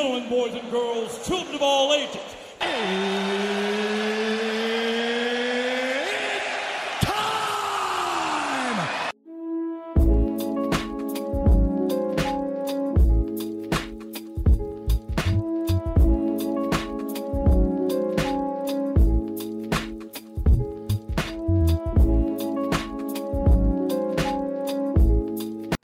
gentlemen, boys and girls, children of all ages.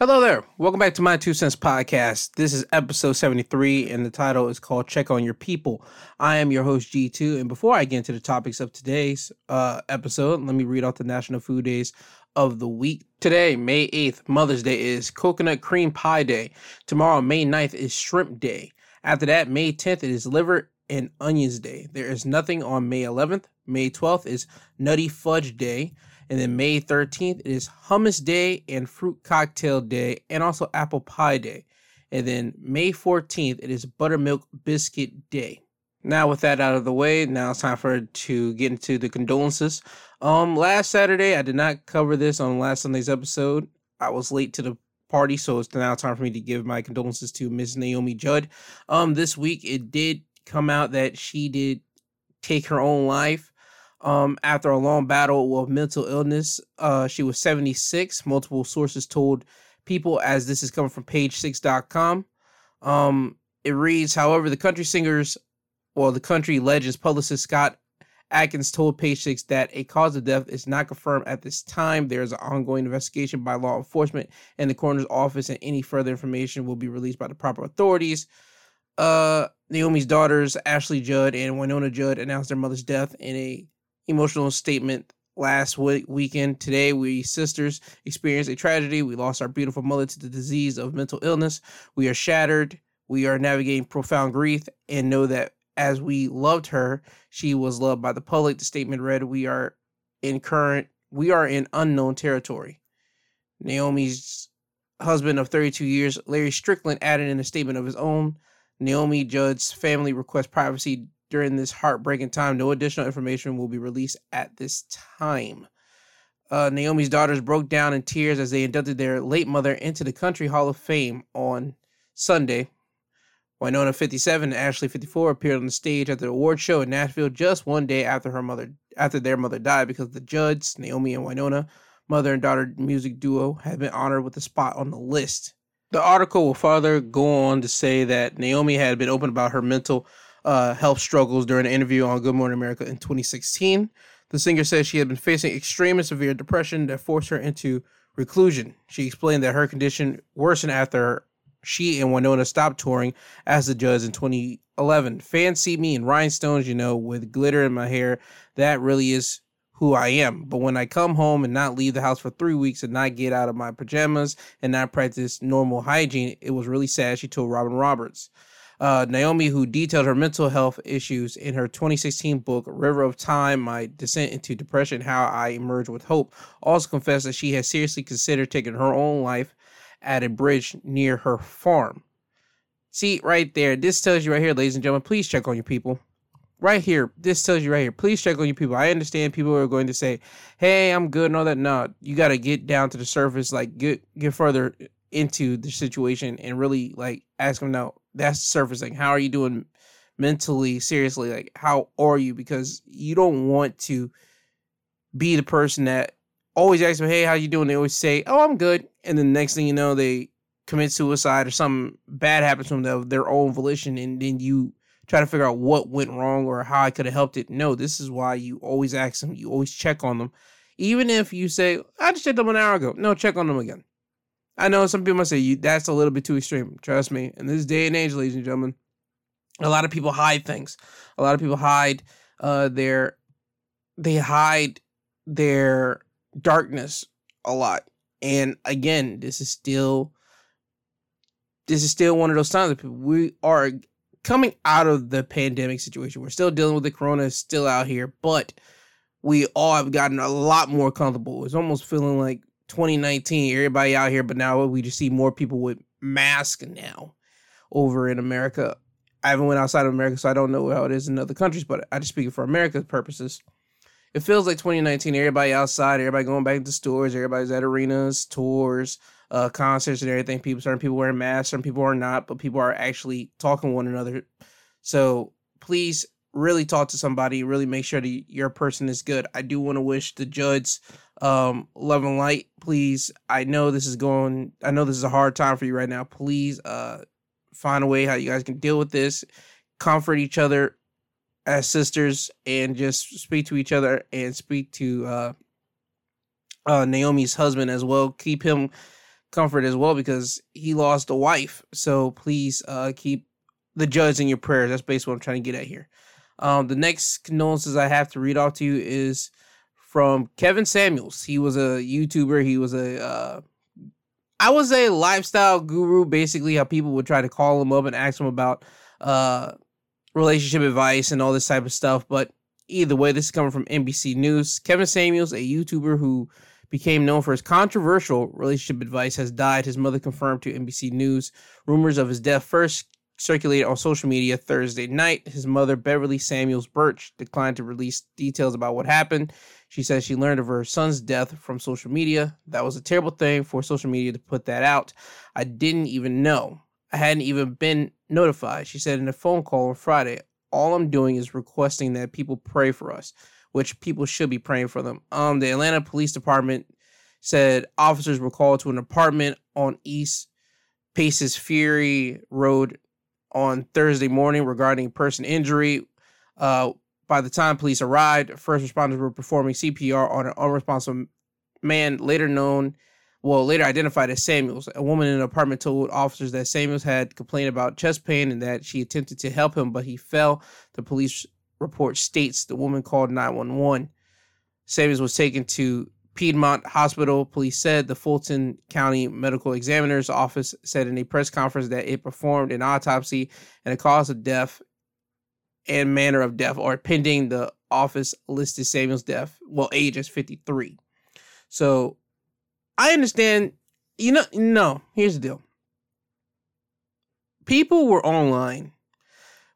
Hello there. Welcome back to my Two Cents Podcast. This is episode 73, and the title is called Check on Your People. I am your host, G2. And before I get into the topics of today's uh, episode, let me read off the National Food Days of the week. Today, May 8th, Mother's Day, is Coconut Cream Pie Day. Tomorrow, May 9th, is Shrimp Day. After that, May 10th, it is Liver and Onions Day. There is nothing on May 11th. May 12th is Nutty Fudge Day. And then May 13th, it is Hummus Day and Fruit Cocktail Day, and also Apple Pie Day. And then May 14th, it is Buttermilk Biscuit Day. Now, with that out of the way, now it's time for to get into the condolences. Um, last Saturday, I did not cover this on last Sunday's episode. I was late to the party, so it's now time for me to give my condolences to Miss Naomi Judd. Um, this week it did come out that she did take her own life um, after a long battle with mental illness. Uh, she was 76. Multiple sources told people, as this is coming from page6.com. Um, it reads, however, the country singers, well, the country legends publicist Scott Atkins told Page Six that a cause of death is not confirmed at this time. There is an ongoing investigation by law enforcement and the coroner's office, and any further information will be released by the proper authorities. Uh, Naomi's daughters, Ashley Judd and Wynonna Judd, announced their mother's death in a emotional statement last week, weekend. Today, we sisters experienced a tragedy. We lost our beautiful mother to the disease of mental illness. We are shattered. We are navigating profound grief and know that as we loved her, she was loved by the public. The statement read, "We are in current, we are in unknown territory." Naomi's husband of 32 years, Larry Strickland, added in a statement of his own. Naomi Judd's family requests privacy during this heartbreaking time. No additional information will be released at this time. Uh, Naomi's daughters broke down in tears as they inducted their late mother into the Country Hall of Fame on Sunday. Wynonna, 57, and Ashley, 54, appeared on the stage at the award show in Nashville just one day after her mother, after their mother died, because the Judds, Naomi and Wynonna, mother and daughter music duo, had been honored with a spot on the list. The article will further go on to say that Naomi had been open about her mental uh, health struggles during an interview on Good Morning America in 2016. The singer says she had been facing extreme and severe depression that forced her into reclusion. She explained that her condition worsened after she and Wynonna stopped touring as the Judds in 2011. Fans see me in rhinestones, you know, with glitter in my hair. That really is who I am. But when I come home and not leave the house for three weeks and not get out of my pajamas and not practice normal hygiene, it was really sad, she told Robin Roberts. Uh, Naomi, who detailed her mental health issues in her 2016 book, River of Time My Descent into Depression How I Emerged with Hope, also confessed that she had seriously considered taking her own life at a bridge near her farm. See, right there, this tells you right here, ladies and gentlemen, please check on your people. Right here, this tells you right here, please check on your people. I understand people are going to say, hey, I'm good and all that. No, you got to get down to the surface, like get, get further into the situation and really like ask them, no, that's surfacing. How are you doing mentally, seriously? Like, how are you? Because you don't want to be the person that always asks them, hey, how you doing? They always say, oh, I'm good. And then the next thing you know, they commit suicide or something bad happens to them of their own volition. And then you try to figure out what went wrong or how I could have helped it. No, this is why you always ask them. You always check on them. Even if you say, I just checked them an hour ago. No, check on them again. I know some people might say that's a little bit too extreme. Trust me. In this day and age, ladies and gentlemen, a lot of people hide things. A lot of people hide uh their they hide their darkness a lot. And again, this is still this is still one of those times that people, we are coming out of the pandemic situation. We're still dealing with the corona still out here, but we all have gotten a lot more comfortable. It's almost feeling like 2019, everybody out here, but now we just see more people with masks now over in America. I haven't went outside of America, so I don't know how it is in other countries, but I just speak for America's purposes. It feels like 2019, everybody outside, everybody going back to stores, everybody's at arenas, tours, uh, concerts and everything. People, certain people wearing masks, certain people are not, but people are actually talking one another. So please really talk to somebody. Really make sure that your person is good. I do want to wish the Judds um, love and light. Please, I know this is going. I know this is a hard time for you right now. Please, uh, find a way how you guys can deal with this. Comfort each other as sisters, and just speak to each other and speak to uh, uh, Naomi's husband as well. Keep him comfort as well because he lost a wife. So please uh, keep the Judds in your prayers. That's basically what I'm trying to get at here. Um, the next condolences I have to read off to you is from Kevin Samuels. He was a YouTuber. He was a, uh, I was a lifestyle guru. Basically, how people would try to call him up and ask him about uh, relationship advice and all this type of stuff. But either way, this is coming from NBC News. Kevin Samuels, a YouTuber who became known for his controversial relationship advice, has died. His mother confirmed to NBC News. Rumors of his death first circulated on social media Thursday night. His mother, Beverly Samuels Birch, declined to release details about what happened. She says she learned of her son's death from social media. That was a terrible thing for social media to put that out. I didn't even know. I hadn't even been notified. She said in a phone call on Friday, all I'm doing is requesting that people pray for us which people should be praying for them. Um, the Atlanta Police Department said officers were called to an apartment on East Paces Ferry Road on Thursday morning regarding person injury. Uh, by the time police arrived, first responders were performing CPR on an unresponsive man, later known, well, later identified as Samuels. A woman in an apartment told officers that Samuels had complained about chest pain and that she attempted to help him, but he fell. The police report states the woman called 911. Samuels was taken to Piedmont Hospital. Police said the Fulton County Medical Examiner's Office said in a press conference that it performed an autopsy and the cause of death and manner of death or pending the office listed Samuel's death. Well, age is 53. So I understand. You know, no, here's the deal. People were online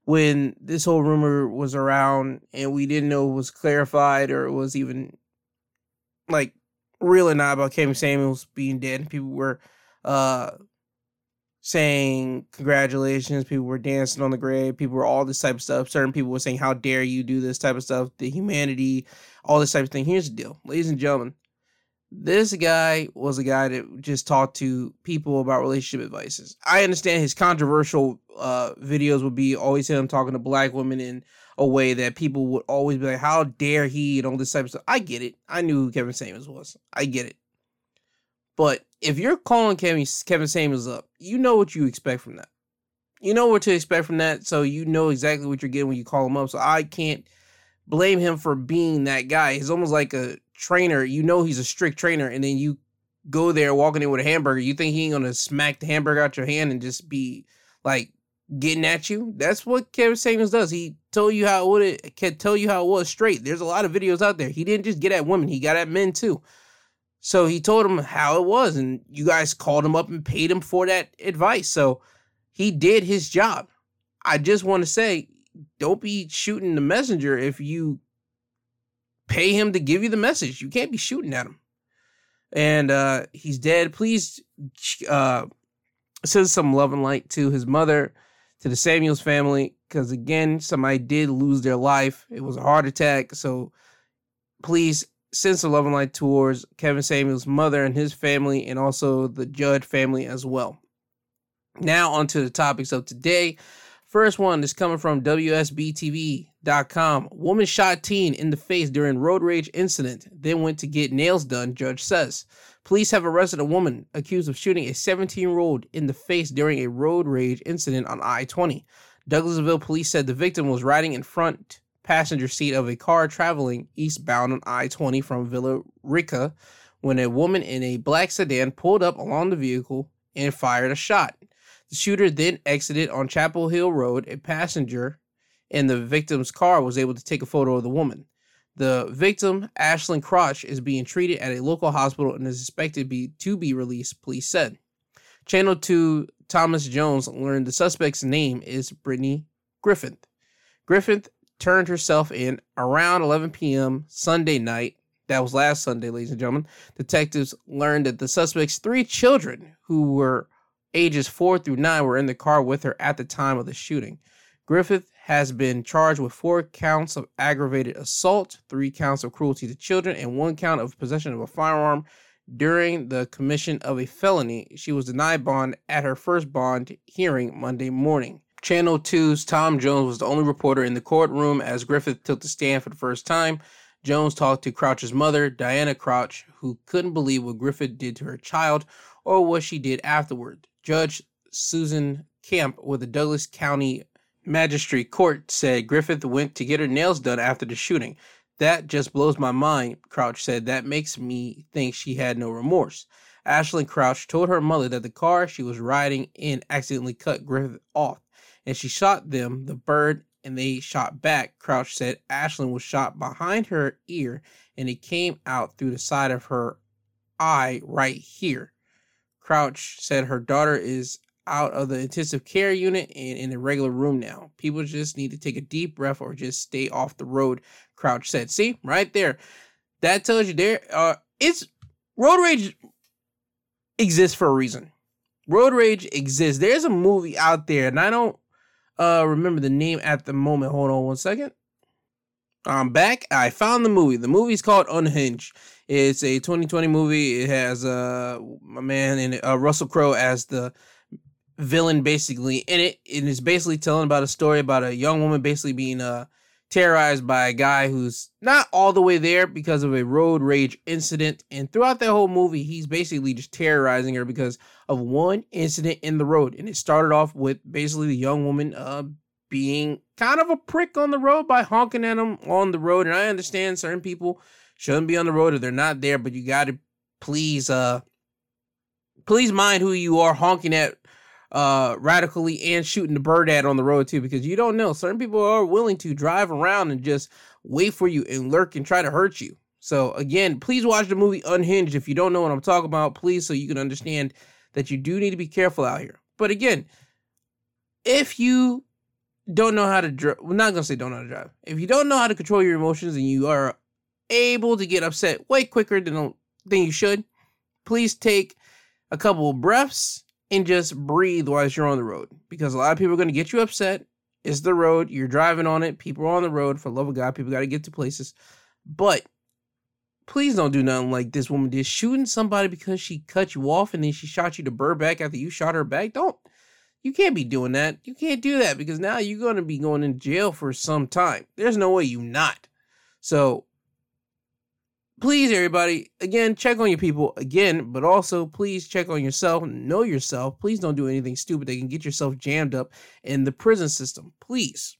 when this whole rumor was around and we didn't know it was clarified or it was even like real or not about Kevin Samuels being dead. People were uh saying congratulations. People were dancing on the grave. People were all this type of stuff. Certain people were saying, "How dare you do this type of stuff?" The humanity, all this type of thing. Here's the deal, ladies and gentlemen. This guy was a guy that just talked to people about relationship advices. I understand his controversial uh, videos would be always him talking to black women in a way that people would always be like, "How dare he?" and all this type of stuff. I get it. I knew who Kevin Samuels was. I get it. But if you're calling Kevin Kevin Samuels up, you know what you expect from that. You know what to expect from that, so you know exactly what you're getting when you call him up. So I can't blame him for being that guy. He's almost like a trainer, you know he's a strict trainer, and then you go there walking in with a hamburger, you think he ain't gonna smack the hamburger out your hand and just be like getting at you? That's what Kevin Samuels does. He told you how it would can tell you how it was straight. There's a lot of videos out there. He didn't just get at women, he got at men too. So he told him how it was, and you guys called him up and paid him for that advice. So he did his job. I just want to say, don't be shooting the messenger if you pay him to give you the message. You can't be shooting at him. And uh, he's dead. Please uh, send some love and light to his mother, to the Samuels family, because again, somebody did lose their life. It was a heart attack. So please send the love and light towards Kevin Samuels' mother and his family, and also the Judd family as well. Now, on to the topics of today. First one is coming from WSBTV.com. Woman shot teen in the face during road rage incident, then went to get nails done, judge says. Police have arrested a woman accused of shooting a 17 year old in the face during a road rage incident on I 20. Douglasville police said the victim was riding in front passenger seat of a car traveling eastbound on I 20 from Villa Rica when a woman in a black sedan pulled up along the vehicle and fired a shot. The shooter then exited on Chapel Hill Road. A passenger in the victim's car was able to take a photo of the woman. The victim, Ashlyn Crouch, is being treated at a local hospital and is expected be, to be released, police said. Channel 2 Thomas Jones learned the suspect's name is Brittany Griffith. Griffith turned herself in around 11 p.m. Sunday night. That was last Sunday, ladies and gentlemen. Detectives learned that the suspect's three children, who were ages four through nine, were in the car with her at the time of the shooting. Griffith has been charged with four counts of aggravated assault, three counts of cruelty to children, and one count of possession of a firearm during the commission of a felony. She was denied bond at her first bond hearing Monday morning. Channel 2's Tom Jones was the only reporter in the courtroom as Griffith took the stand for the first time. Jones talked to Crouch's mother, Diana Crouch, who couldn't believe what Griffith did to her child or what she did afterward. Judge Susan Camp with the Douglas County Magistrate Court said Griffith went to get her nails done after the shooting. That just blows my mind, Crouch said. That makes me think she had no remorse. Ashlyn Crouch told her mother that the car she was riding in accidentally cut Griffith off, and she shot them, the bird, and they shot back. Crouch said Ashlyn was shot behind her ear, and it came out through the side of her eye right here. Crouch said her daughter is out of the intensive care unit and in a regular room now. People just need to take a deep breath or just stay off the road, Crouch said. See, right there. That tells you there uh it's road rage exists for a reason. Road rage exists. There's a movie out there, and I don't uh remember the name at the moment. Hold on one second. I'm back. I found the movie. The movie's called Unhinged. It's a 2020 movie. It has uh man in uh, Russell Crowe as the villain basically in it. It is basically telling about a story about a young woman basically being uh terrorized by a guy who's not all the way there because of a road rage incident. And throughout that whole movie, he's basically just terrorizing her because of one incident in the road. And it started off with basically the young woman uh being kind of a prick on the road by honking at him on the road. And I understand certain people shouldn't be on the road if they're not there, but you gotta please uh please mind who you are honking at uh radically and shooting the bird at on the road too because you don't know. Certain people are willing to drive around and just wait for you and lurk and try to hurt you. So again please watch the movie unhinged if you don't know what i'm talking about please so you can understand that you do need to be careful out here. But again if you don't know how to drive we're not gonna say don't know how to drive. If you don't know how to control your emotions and you are able to get upset way quicker than than you should please take a couple of breaths and just breathe while you're on the road because a lot of people are going to get you upset. It's the road. You're driving on it. People are on the road. For love of God, people got to get to places. But please don't do nothing like this woman did, shooting somebody because she cut you off and then she shot you to bird back after you shot her back. Don't. You can't be doing that. You can't do that because now you're going to be going in jail for some time. There's no way you not. So please everybody again check on your people again but also please check on yourself. Know yourself. Please don't do anything stupid that can get yourself jammed up in the prison system. Please.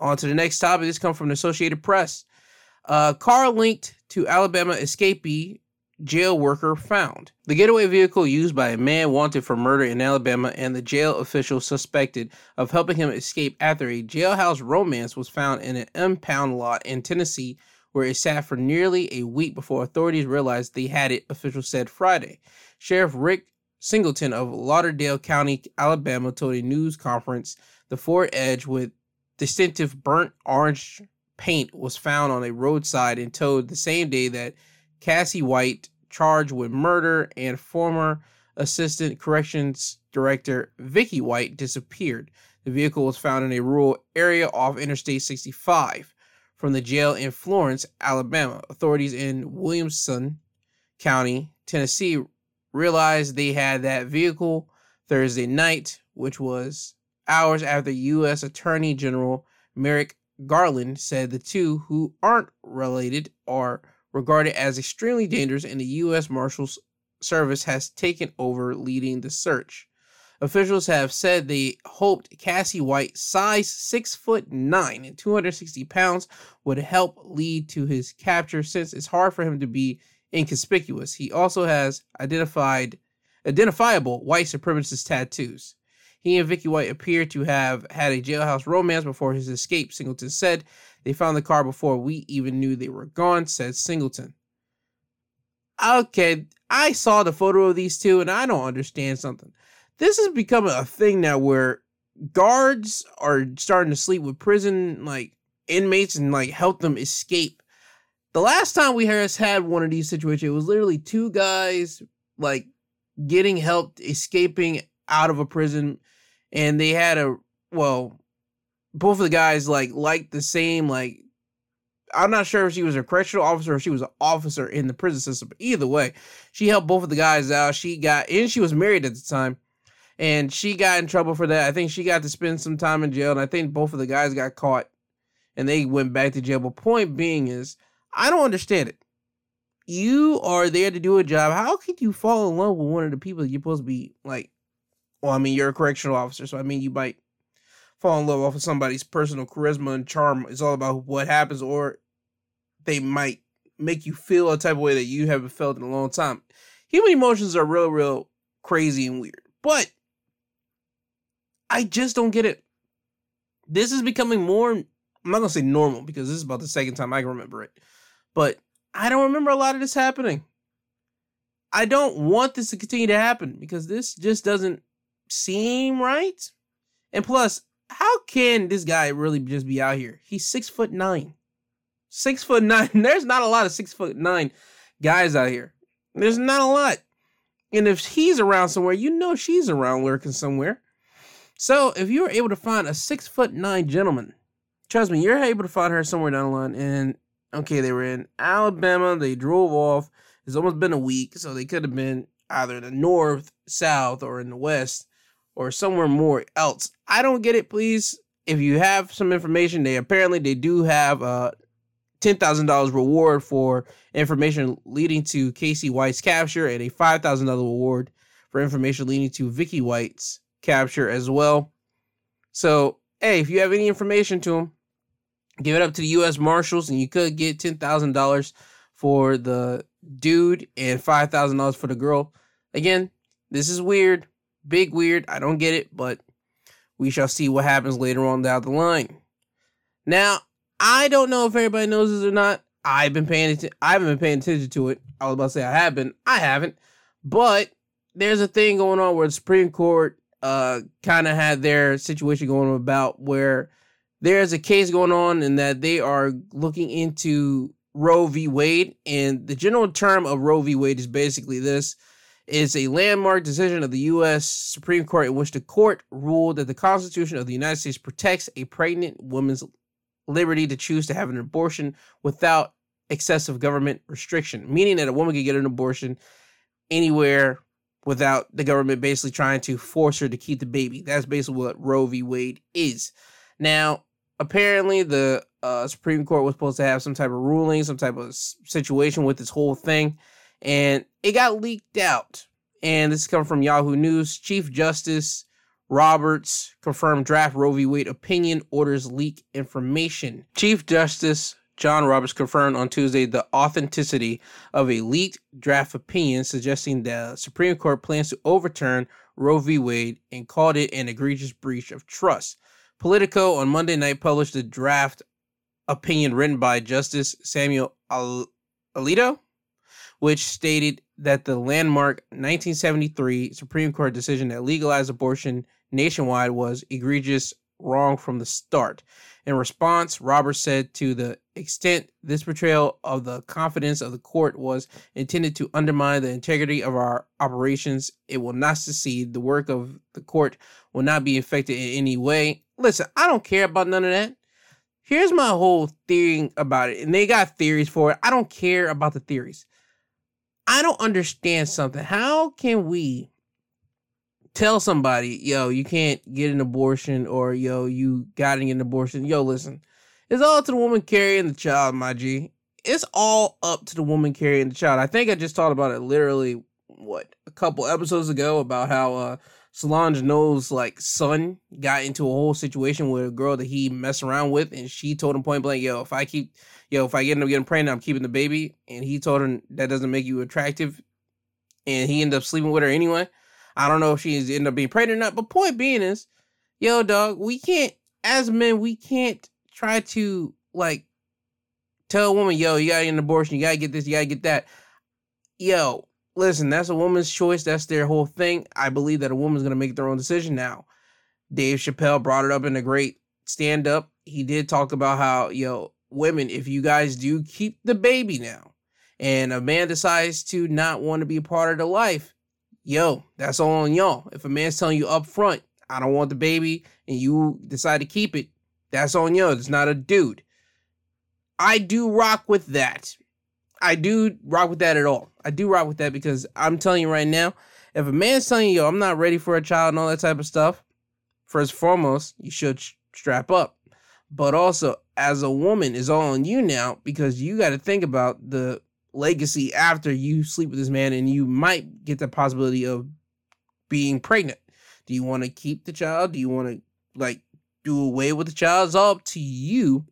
On to the next topic. This comes from the associated press. Uh, car linked to alabama escapee jail worker found. The getaway vehicle used by a man wanted for murder in alabama and the jail official suspected of helping him escape after a jailhouse romance was found in an impound lot in tennessee where it sat for nearly a week before authorities realized they had it, officials said Friday. Sheriff Rick Singleton of Lauderdale County, Alabama, told a news conference the Ford Edge with distinctive burnt orange paint was found on a roadside and towed the same day that Casey White, charged with murder, and former Assistant Corrections Director Vicky White disappeared. The vehicle was found in a rural area off Interstate 65 from the jail in Florence, Alabama. Authorities in Williamson County, Tennessee, realized they had that vehicle Thursday night, which was hours after U.S. Attorney General Merrick Garland said the two, who aren't related, are regarded as extremely dangerous, and the U.S. Marshals Service has taken over leading the search. Officials have said they hoped Casey White, size six foot nine and 260 pounds, would help lead to his capture since it's hard for him to be inconspicuous. He also has identified identifiable white supremacist tattoos. He and Vicky White appear to have had a jailhouse romance before his escape, Singleton said. They found the car before we even knew they were gone, said Singleton. Okay, I saw the photo of these two and I don't understand something this has become a thing now where guards are starting to sleep with prison like inmates and like help them escape The last time we had one of these situations, it was literally two guys like getting help escaping out of a prison, and they had a well, both of the guys like liked the same like. I'm not sure if she was a correctional officer or she was an officer in the prison system. But either way, she helped both of the guys out. She got and she was married at the time and she got in trouble for that. I think she got to spend some time in jail, and I think both of the guys got caught, and they went back to jail. But point being is, I don't understand it. You are there to do a job. How could you fall in love with one of the people you're supposed to be like? Well, I mean, you're a correctional officer, so I mean, you might fall in love off of somebody's personal charisma and charm. It's all about what happens, or they might make you feel a type of way that you haven't felt in a long time. Human emotions are real, real crazy and weird. But I just don't get it. This is becoming more, I'm not going to say normal because this is about the second time I can remember it, but I don't remember a lot of this happening. I don't want this to continue to happen because this just doesn't seem right. And plus, how can this guy really just be out here? He's six foot nine. Six foot nine. There's not a lot of six foot nine guys out here. There's not a lot. And if he's around somewhere, you know she's around lurking somewhere. So if you were able to find a six foot nine gentleman, trust me, you're able to find her somewhere down the line. And okay, they were in Alabama. They drove off. It's almost been a week, so they could have been either in the north, south, or in the west, or somewhere more else. I don't get it. Please, if you have some information, they apparently they do have a ten thousand dollars reward for information leading to Casey White's capture, and a five thousand dollar reward for information leading to Vicky White's capture as well. So, hey, if you have any information to him, give it up to the U.S. Marshals, and you could get ten thousand dollars for the dude and five thousand dollars for the girl. Again, this is weird, big weird. I don't get it, but we shall see what happens later on down the line. Now, I don't know if everybody knows this or not. I've been paying attention. I haven't been paying attention to it. I was about to say I have been. I haven't. But there's a thing going on where the Supreme Court uh, kind of had their situation going about where there's a case going on and that they are looking into Roe v. Wade. And the general term of Roe v. Wade is basically this is a landmark decision of the U.S. Supreme Court in which the court ruled that the Constitution of the United States protects a pregnant woman's liberty to choose to have an abortion without excessive government restriction, meaning that a woman could get an abortion anywhere without the government basically trying to force her to keep the baby. That's basically what Roe v. Wade is. Now, apparently, the uh, Supreme Court was supposed to have some type of ruling, some type of situation with this whole thing, and it got leaked out. And this is coming from Yahoo News. Chief Justice Roberts confirmed draft Roe v. Wade opinion orders leak information. Chief Justice John Roberts confirmed on Tuesday the authenticity of a leaked draft opinion suggesting the Supreme Court plans to overturn Roe v. Wade and called it an egregious breach of trust. Politico on Monday night published a draft opinion written by Justice Samuel Alito, which stated that the landmark 1973 Supreme Court decision that legalized abortion nationwide was egregious wrong from the start. In response, Roberts said to the extent this portrayal of the confidence of the court was intended to undermine the integrity of our operations, it will not succeed. The work of the court will not be affected in any way. Listen, I don't care about none of that. Here's my whole theory about it, and they got theories for it. I don't care about the theories. I don't understand something. How can we tell somebody, yo, you can't get an abortion or yo, you got an abortion. Yo, listen, it's all to the woman carrying the child, my G. It's all up to the woman carrying the child. I think I just talked about it literally, what, a couple episodes ago about how uh, Solange Knowles' like son got into a whole situation with a girl that he messed around with, and she told him point blank, "Yo, if I keep, yo, if I end up getting pregnant, I'm keeping the baby." And he told her that doesn't make you attractive, and he ended up sleeping with her anyway. I don't know if she's ended up being pregnant or not, but point being is, yo, dog, we can't as men, we can't try to like tell a woman, yo, you gotta get an abortion, you gotta get this, you gotta get that. Yo, listen, that's a woman's choice. That's their whole thing. I believe that a woman's gonna make their own decision now. Dave Chappelle brought it up in a great stand up. He did talk about how, yo, women, if you guys do keep the baby now, and a man decides to not want to be a part of the life, yo, that's all on y'all. If a man's telling you up front, I don't want the baby, and you decide to keep it, that's on you. It's not a dude. I do rock with that. I do rock with that at all. I do rock with that because I'm telling you right now, if a man's telling you, yo, I'm not ready for a child and all that type of stuff, first and foremost, you should strap up. But also, as a woman, is all on you now because you got to think about the legacy after you sleep with this man and you might get the possibility of being pregnant. Do you want to keep the child? Do you want to like do away with the child? It's all up to you.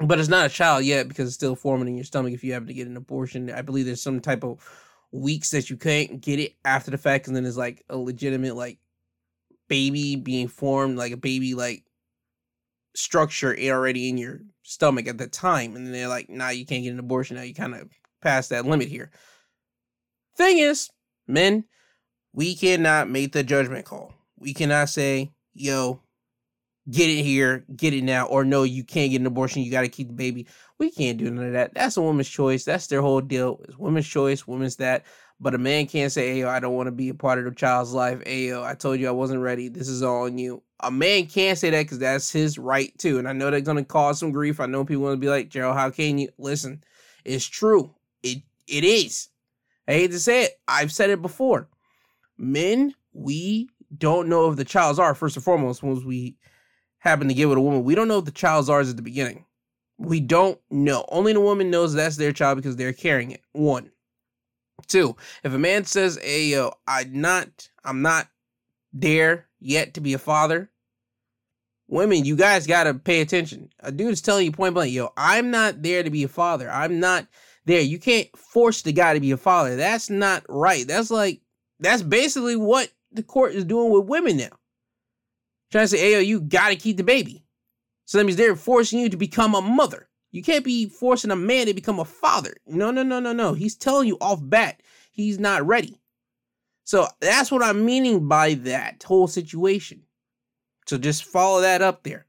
But it's not a child yet because it's still forming in your stomach if you happen to get an abortion. I believe there's some type of weeks that you can't get it after the fact, and then it's like a legitimate like baby being formed, like a baby like structure already in your stomach at the time, and then they're like, "Nah, you can't get an abortion now. You kind of past that limit here." Thing is, men, we cannot make the judgment call. We cannot say, "Yo, get it here, get it now," or "No, you can't get an abortion. You got to keep the baby." We can't do none of that. That's a woman's choice. That's their whole deal. It's women's choice, women's that. But a man can't say, "Hey, I don't want to be a part of the child's life." Hey, I told you I wasn't ready. This is all on you. A man can't say that because that's his right too. And I know they're gonna cause some grief. I know people want to be like, "Gerald, how can you?" Listen, it's true. It it is. I hate to say it. I've said it before. Men, we don't know if the child's are first and foremost. Once we happen to give it a woman, we don't know if the child's ours at the beginning. We don't know. Only the woman knows that's their child because they're carrying it. One. Two, if a man says, "Hey, yo, I'm not, I'm not there yet to be a father," women, you guys gotta pay attention. A dude is telling you point blank, "Yo, I'm not there to be a father. I'm not there. You can't force the guy to be a father. That's not right. That's like, that's basically what the court is doing with women now. Trying to say, "Hey, you gotta keep the baby." So that means they're forcing you to become a mother. You can't be forcing a man to become a father. No, no, no, no, no. He's telling you off bat he's not ready. So that's what I'm meaning by that whole situation. So just follow that up there.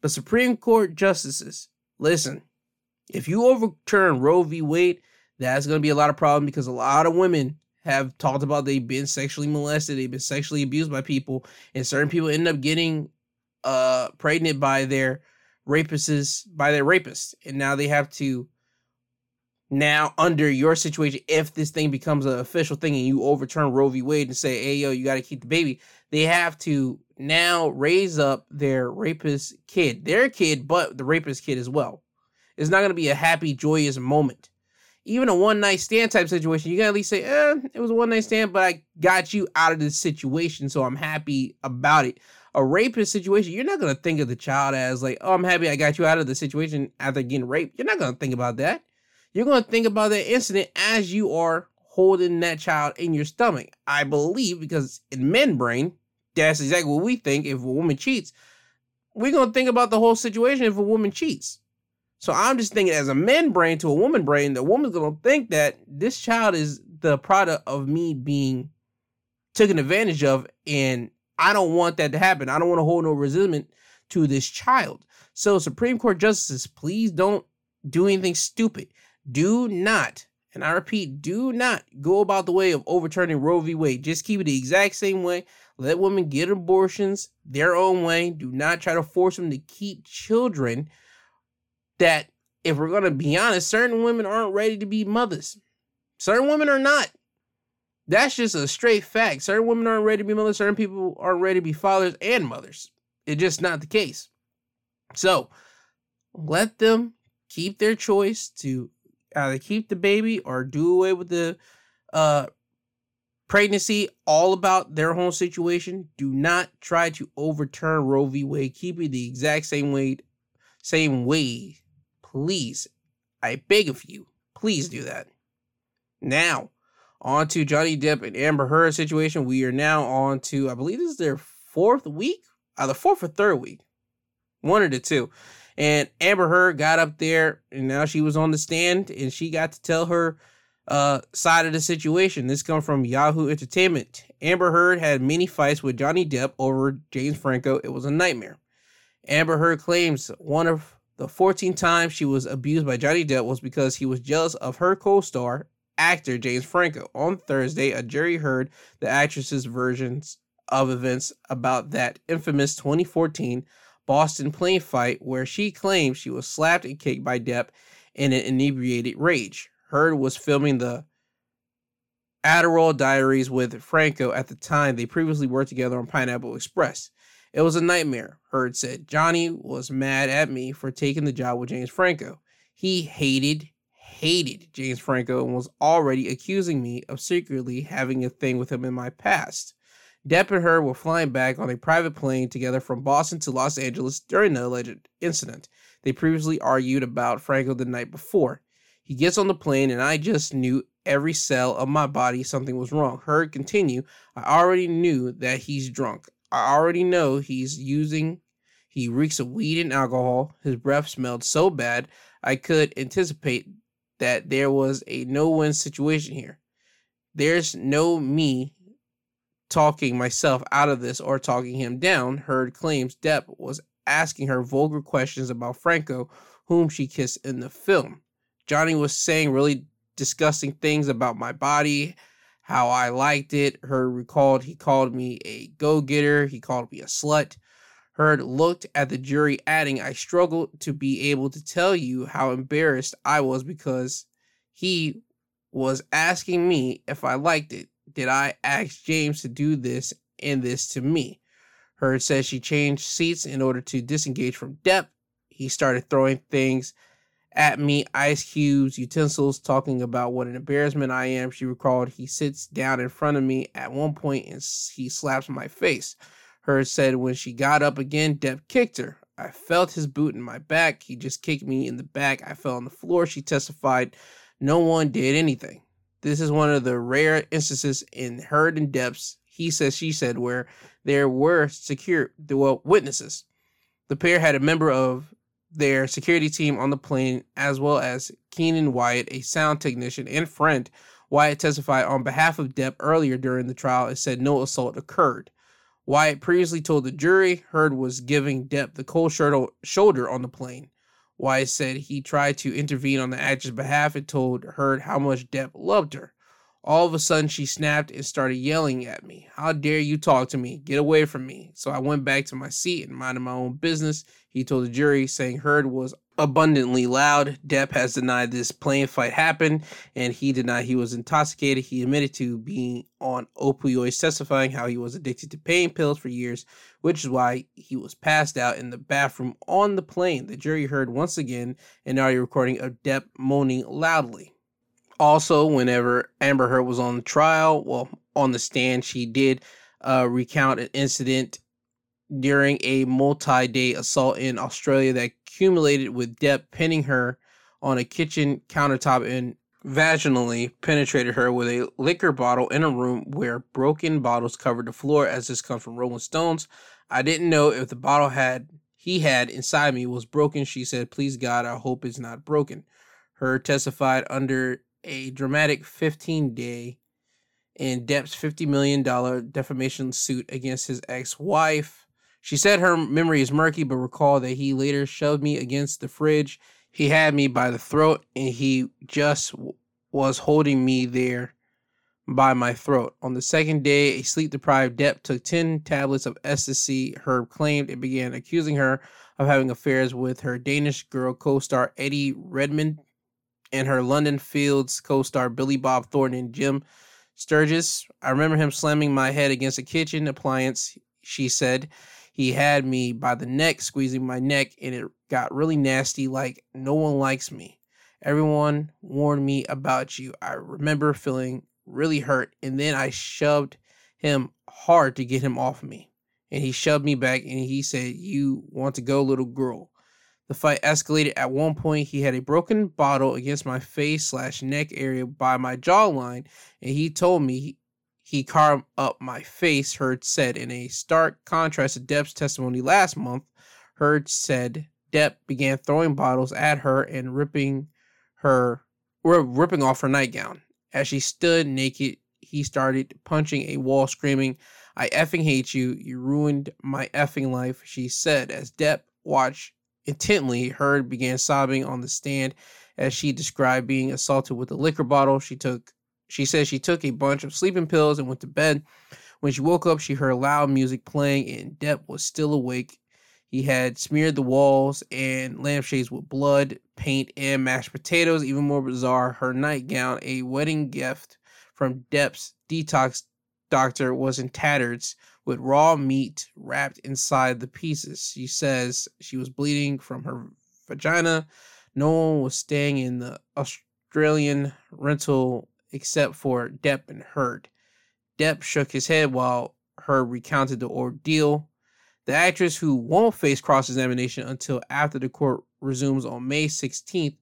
But Supreme Court justices, listen, if you overturn Roe v. Wade, that's going to be a lot of problem because a lot of women have talked about they've been sexually molested, they've been sexually abused by people, and certain people end up getting uh pregnant by their rapists by their rapists. And now they have to now under your situation if this thing becomes an official thing and you overturn roe v. Wade and say hey yo you got to keep the baby they have to now raise up their rapist kid their kid but the rapist kid as well. It's not going to be a happy joyous moment even a one night stand type situation you can at least say eh, it was a one night stand but i got you out of this situation so i'm happy about it a rapist situation, you're not gonna think of the child as like, oh, I'm happy I got you out of the situation after getting raped. You're not gonna think about that. You're gonna think about that incident as you are holding that child in your stomach. I believe because in men brain, that's exactly what we think. If a woman cheats, we're gonna think about the whole situation if a woman cheats. So I'm just thinking as a men brain to a woman brain, the woman's gonna think that this child is the product of me being taken advantage of and I don't want that to happen. I don't want to hold no resentment to this child. So, Supreme Court justices, please don't do anything stupid. Do not, and I repeat, do not go about the way of overturning Roe v. Wade. Just keep it the exact same way. Let women get abortions their own way. Do not try to force them to keep children that, if we're going to be honest, certain women aren't ready to be mothers. Certain women are not. That's just a straight fact. Certain women aren't ready to be mothers. Certain people aren't ready to be fathers and mothers. It's just not the case. So let them keep their choice to either keep the baby or do away with the uh, pregnancy. All about their home situation. Do not try to overturn Roe v. Wade. Keep it the exact same way, same way. Please, I beg of you, please do that. Now on to Johnny Depp and Amber Heard situation. We are now on to, I believe this is their fourth week, either fourth or third week, one of the two. And Amber Heard got up there, and now she was on the stand, and she got to tell her uh, side of the situation. This comes from Yahoo Entertainment. Amber Heard had many fights with Johnny Depp over James Franco. It was a nightmare. Amber Heard claims one of The 14 times she was abused by Johnny Depp was because he was jealous of her co star, actor James Franco. On Thursday, a jury heard the actress's versions of events about that infamous 2014 Boston plane fight where she claimed she was slapped and kicked by Depp in an inebriated rage. Heard was filming the Adderall Diaries with Franco at the time they previously worked together on Pineapple Express. It was a nightmare, Heard said. Johnny was mad at me for taking the job with James Franco. He hated, hated James Franco and was already accusing me of secretly having a thing with him in my past. Depp and her were flying back on a private plane together from Boston to Los Angeles during the alleged incident. They previously argued about Franco the night before. He gets on the plane, and I just knew every cell of my body something was wrong. Heard continue. I already knew that he's drunk. I already know he's using, he reeks of weed and alcohol. His breath smelled so bad, I could anticipate that there was a no win situation here. There's no me talking myself out of this or talking him down. Heard claims Depp was asking her vulgar questions about Franco, whom she kissed in the film. Johnny was saying really disgusting things about my body, how I liked it. Heard recalled he called me a go getter, he called me a slut. Heard looked at the jury, adding, I struggled to be able to tell you how embarrassed I was because he was asking me if I liked it. Did I ask James to do this and this to me? Heard says she changed seats in order to disengage from Depp. He started throwing things at me, ice cubes, utensils, talking about what an embarrassment I am. She recalled he sits down in front of me at one point and he slaps my face. Heard said when she got up again, Depp kicked her. I felt his boot in my back. He just kicked me in the back. I fell on the floor. She testified no one did anything. This is one of the rare instances in Heard and Depp's he says she said where there were secure well witnesses. The pair had a member of their security team on the plane, as well as Keenan Wyatt, a sound technician and friend. Wyatt testified on behalf of Depp earlier during the trial and said no assault occurred. Wyatt previously told the jury Heard was giving Depp the cold shoulder on the plane. Wyatt said he tried to intervene on the actress' behalf and told Heard how much Depp loved her. All of a sudden, she snapped and started yelling at me. How dare you talk to me? Get away from me. So I went back to my seat and minded my own business. He told the jury, saying Heard was abundantly loud. Depp has denied this plane fight happened, and he denied he was intoxicated. He admitted to being on opioids, testifying how he was addicted to pain pills for years, which is why he was passed out in the bathroom on the plane. The jury heard once again an audio recording of Depp moaning loudly also, whenever Amber Heard was on trial, well, on the stand, she did uh, recount an incident during a multi day assault in Australia that accumulated with Depp pinning her on a kitchen countertop and vaginally penetrated her with a liquor bottle in a room where broken bottles covered the floor as this comes from Rolling Stones. I didn't know if the bottle had he had inside me was broken. She said, Please God, I hope it's not broken. Her testified under a dramatic 15 day in Depp's $50 million defamation suit against his ex wife. She said her memory is murky, but recalled that he later shoved me against the fridge. He had me by the throat and he just was holding me there by my throat. On the second day, a sleep deprived Depp took 10 tablets of ecstasy, Heard claimed, and began accusing her of having affairs with her Danish girl co star Eddie Redmayne and her London Fields co-star Billy Bob Thornton and Jim Sturgess. I remember him slamming my head against a kitchen appliance. She said he had me by the neck, squeezing my neck, and it got really nasty. Like no one likes me. Everyone warned me about you. I remember feeling really hurt, and then I shoved him hard to get him off me. And he shoved me back and he said, You want to go, little girl? The fight escalated. At one point, he had a broken bottle against my face slash neck area by my jawline, and he told me he carved up my face. Heard said in a stark contrast to Depp's testimony last month. Heard said Depp began throwing bottles at her and ripping her, ripping off her nightgown. As she stood naked, he started punching a wall, screaming, "I effing hate you! You ruined my effing life!" She said as Depp watched intently. Heard began sobbing on the stand as she described being assaulted with a liquor bottle. She took she said she took a bunch of sleeping pills and went to bed. When she woke up, she heard loud music playing and Depp was still awake. He had smeared the walls and lampshades with blood, paint, and mashed potatoes. Even more bizarre, her nightgown, a wedding gift from Depp's detox doctor, was in tatters with raw meat wrapped inside the pieces. She says she was bleeding from her vagina. No one was staying in the Australian rental except for Depp and Heard. Depp shook his head while Heard recounted the ordeal. The actress, who won't face cross examination until after the court resumes on May 16th,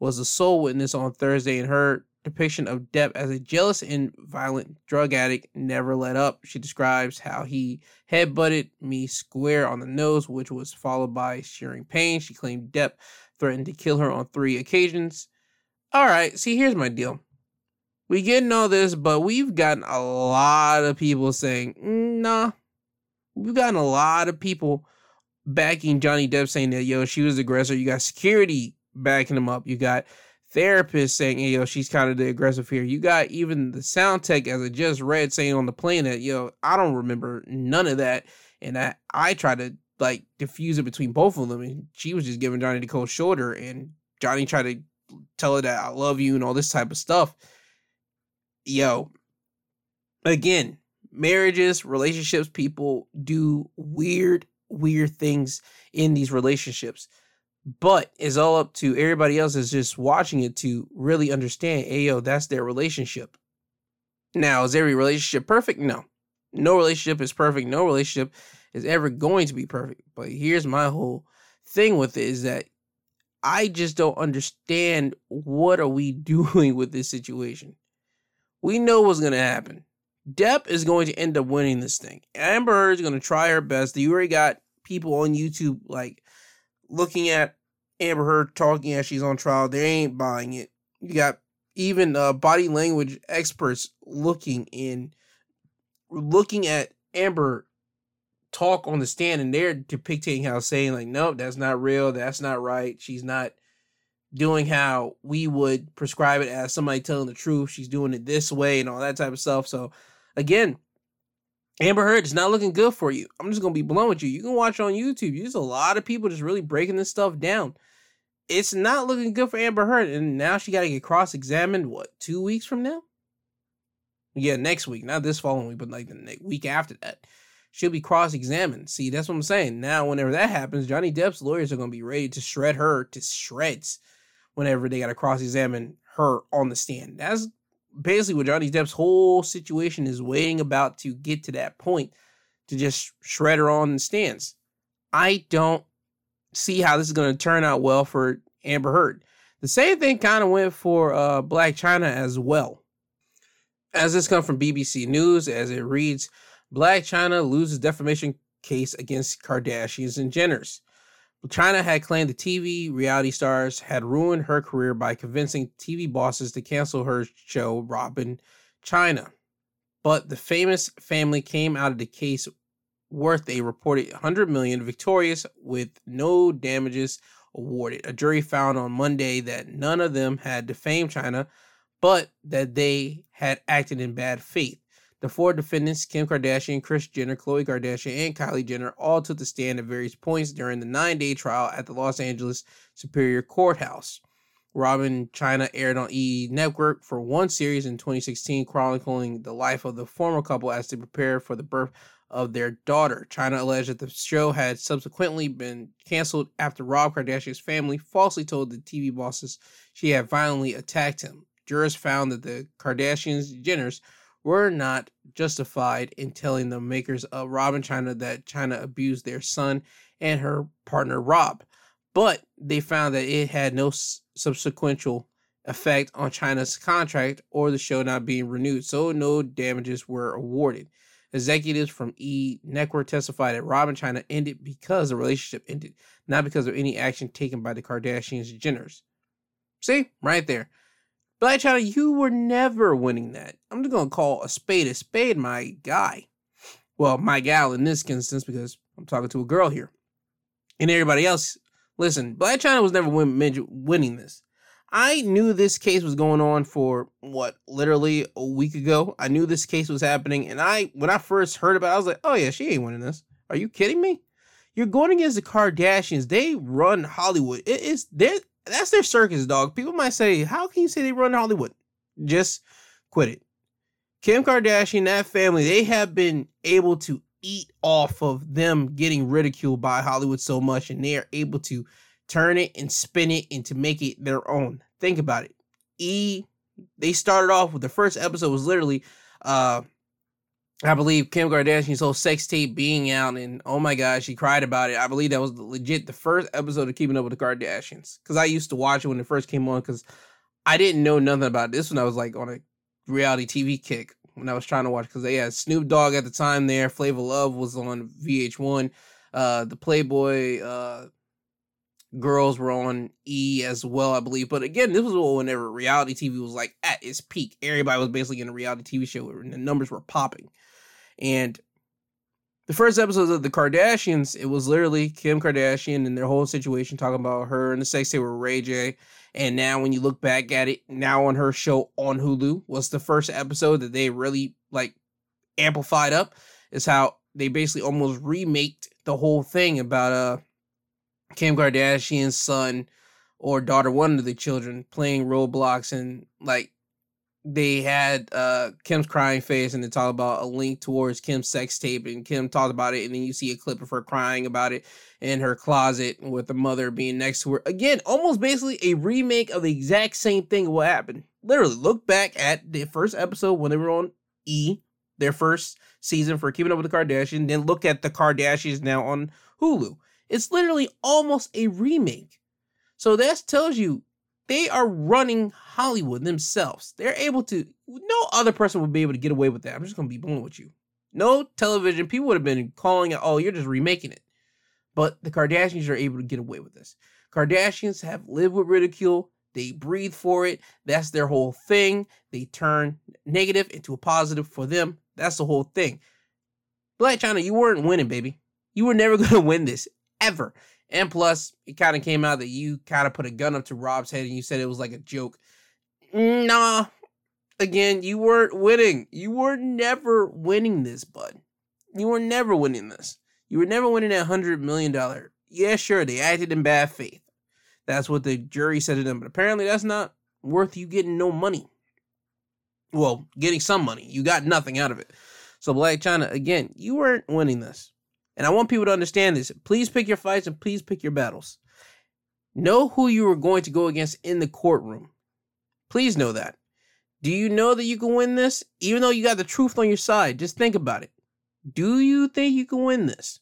was the sole witness on Thursday, and her depiction of Depp as a jealous and violent drug addict never let up. She describes how he headbutted me square on the nose, which was followed by shearing pain. She claimed Depp threatened to kill her on three occasions. All right, see, here's my deal. We getting all this, but we've gotten a lot of people saying, mm, nah. We've gotten a lot of people backing Johnny Depp saying that, yo, she was the aggressor. You got security backing him up. You got therapists saying, hey, yo, she's kind of the aggressive here. You got even the sound tech, as I just read, saying on the plane that, yo, I don't remember none of that. And I, I tried to like diffuse it between both of them. And she was just giving Johnny the cold shoulder. And Johnny tried to tell her that I love you and all this type of stuff. Yo, again, marriages, relationships, people do weird, weird things in these relationships but it's all up to everybody else is just watching it to really understand, hey, yo, that's their relationship. Now, is every relationship perfect? No. No relationship is perfect. No relationship is ever going to be perfect. But here's my whole thing with it is that I just don't understand what are we doing with this situation. We know what's going to happen. Depp is going to end up winning this thing. Amber is going to try her best. You already got people on YouTube like looking at Amber Heard talking as she's on trial, they ain't buying it. You got even uh, body language experts looking in, looking at Amber talk on the stand, and they're depicting how saying like, nope, that's not real, that's not right. She's not doing how we would prescribe it as somebody telling the truth. She's doing it this way and all that type of stuff. So again, Amber Heard is not looking good for you. I'm just gonna be blunt with you. You can watch on YouTube. There's a lot of people just really breaking this stuff down. It's not looking good for Amber Heard, and now she got to get cross-examined. What two weeks from now? Yeah, next week, not this following week, but like the week after that, she'll be cross-examined. See, that's what I'm saying. Now, whenever that happens, Johnny Depp's lawyers are gonna be ready to shred her to shreds. Whenever they got to cross-examine her on the stand, that's basically what Johnny Depp's whole situation is waiting about to get to that point to just shred her on the stands. I don't see how this is going to turn out well for Amber Heard. The same thing kind of went for uh, Blac Chyna as well. As this comes from BBC News, as it reads, Blac Chyna loses defamation case against Kardashians and Jenners. Chyna had claimed the TV reality stars had ruined her career by convincing TV bosses to cancel her show, Rob Chyna. But the famous family came out of the case worth a reported 100 million victorious with no damages awarded. A jury found on Monday that none of them had defamed Chyna, but that they had acted in bad faith. The four defendants, Kim Kardashian, Kris Jenner, Khloe Kardashian, and Kylie Jenner, all took the stand at various points during the nine day trial at the Los Angeles Superior Courthouse. Rob & Chyna aired on E! Network for one series in 2016, chronicling the life of the former couple as they prepared for the birth of their daughter. Chyna alleged that the show had subsequently been canceled after Rob Kardashian's family falsely told the TV bosses she had violently attacked him. Jurors found that the Kardashians Jenners were not justified in telling the makers of Rob & Chyna that Chyna abused their son and her partner Rob, but they found that it had no subsequential effect on Chyna's contract or the show not being renewed, so no damages were awarded. Executives from E Network testified that Rob & Chyna ended because the relationship ended, not because of any action taken by the Kardashians Jenners. See, right there. Blac Chyna, you were never winning that. I'm just gonna call a spade a spade, my guy. Well, my gal in this instance, because I'm talking to a girl here. And everybody else Listen, Blac Chyna was never win- winning this. I knew this case was going on for what, literally a week ago. I knew this case was happening, and I, when I first heard about, it, I was like, "Oh yeah, she ain't winning this. Are you kidding me? You're going against the Kardashians. They run Hollywood. It is their that's their circus, dog. People might say, "How can you say they run Hollywood?" Just quit it. Kim Kardashian, that family, they have been able to eat off of them getting ridiculed by Hollywood so much, and they are able to turn it and spin it and to make it their own. Think about it. E they started off with the first episode was literally uh I believe Kim Kardashian's whole sex tape being out, and oh my gosh, she cried about it. I believe that was legit the first episode of Keeping Up with the Kardashians because I used to watch it when it first came on because I didn't know nothing about this when I was like on a reality TV kick when I was trying to watch because they had Snoop Dogg at the time there. Flavor Love was on VH1. Uh, the Playboy uh, girls were on E as well, I believe. But again, this was whenever reality TV was like at its peak. Everybody was basically in a reality TV show and the numbers were popping. And the first episodes of the Kardashians, it was literally Kim Kardashian and their whole situation talking about her and the sex tape with Ray J. And now when you look back at it, now on her show on Hulu was the first episode that they really like amplified up is how they basically almost remaked the whole thing about uh Kim Kardashian's son or daughter, one of the children, playing Roblox and like they had uh Kim's crying face and they talk about a link towards Kim's sex tape and Kim talked about it and then you see a clip of her crying about it in her closet with the mother being next to her. Again, almost basically a remake of the exact same thing what happened. Literally, look back at the first episode when they were on E, their first season for Keeping Up with the Kardashians, then look at the Kardashians now on Hulu. It's literally almost a remake. So that tells you they are running Hollywood themselves. They're able to, no other person would be able to get away with that. I'm just going to be blunt with you. No television, people would have been calling it, oh, you're just remaking it. But the Kardashians are able to get away with this. Kardashians have lived with ridicule. They breathe for it. That's their whole thing. They turn negative into a positive for them. That's the whole thing. Blac Chyna, you weren't winning, baby. You were never going to win this ever. And plus, it kind of came out that you kind of put a gun up to Rob's head and you said it was like a joke. Nah. Again, you weren't winning. You were never winning this, bud. You were never winning this. You were never winning that $100 million. Yeah, sure, they acted in bad faith. That's what the jury said to them. But apparently, that's not worth you getting no money. Well, getting some money. You got nothing out of it. So, Blac Chyna, again, you weren't winning this. And I want people to understand this. Please pick your fights and please pick your battles. Know who you are going to go against in the courtroom. Please know that. Do you know that you can win this? Even though you got the truth on your side, just think about it. Do you think you can win this?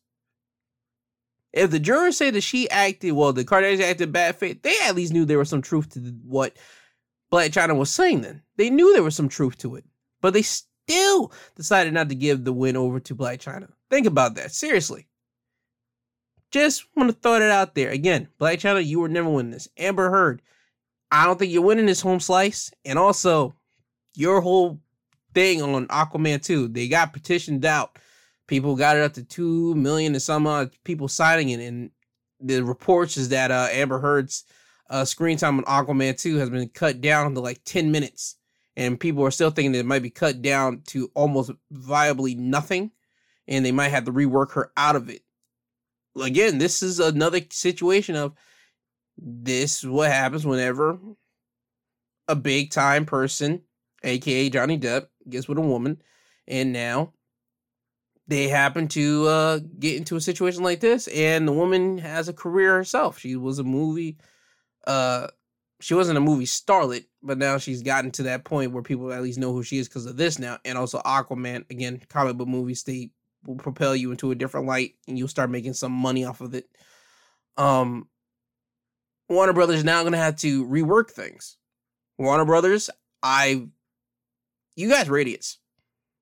If the jurors say that she acted, well, the Kardashians acted bad faith, they at least knew there was some truth to what Blac Chyna was saying then. They knew there was some truth to it. But they still decided not to give the win over to Blac Chyna. Think about that. Seriously. Just want to throw it out there. Again, Blac Chyna, you were never winning this. Amber Heard, I don't think you're winning this home slice. And also, your whole thing on Aquaman 2, they got petitioned out. People got it up to 2 million and some odd people signing it. And the reports is that uh, Amber Heard's uh, screen time on Aquaman 2 has been cut down to like 10 minutes. And people are still thinking that it might be cut down to almost viably nothing and they might have to rework her out of it. Again, this is another situation of this what happens whenever a big time person, aka Johnny Depp, gets with a woman, and now they happen to uh, get into a situation like this, and the woman has a career herself. She was a movie, uh, she wasn't a movie starlet, but now she's gotten to that point where people at least know who she is because of this now, and also Aquaman again, comic book movies. They will propel you into a different light and you'll start making some money off of it. Um Warner Brothers is now gonna have to rework things. Warner Brothers, I you guys idiots.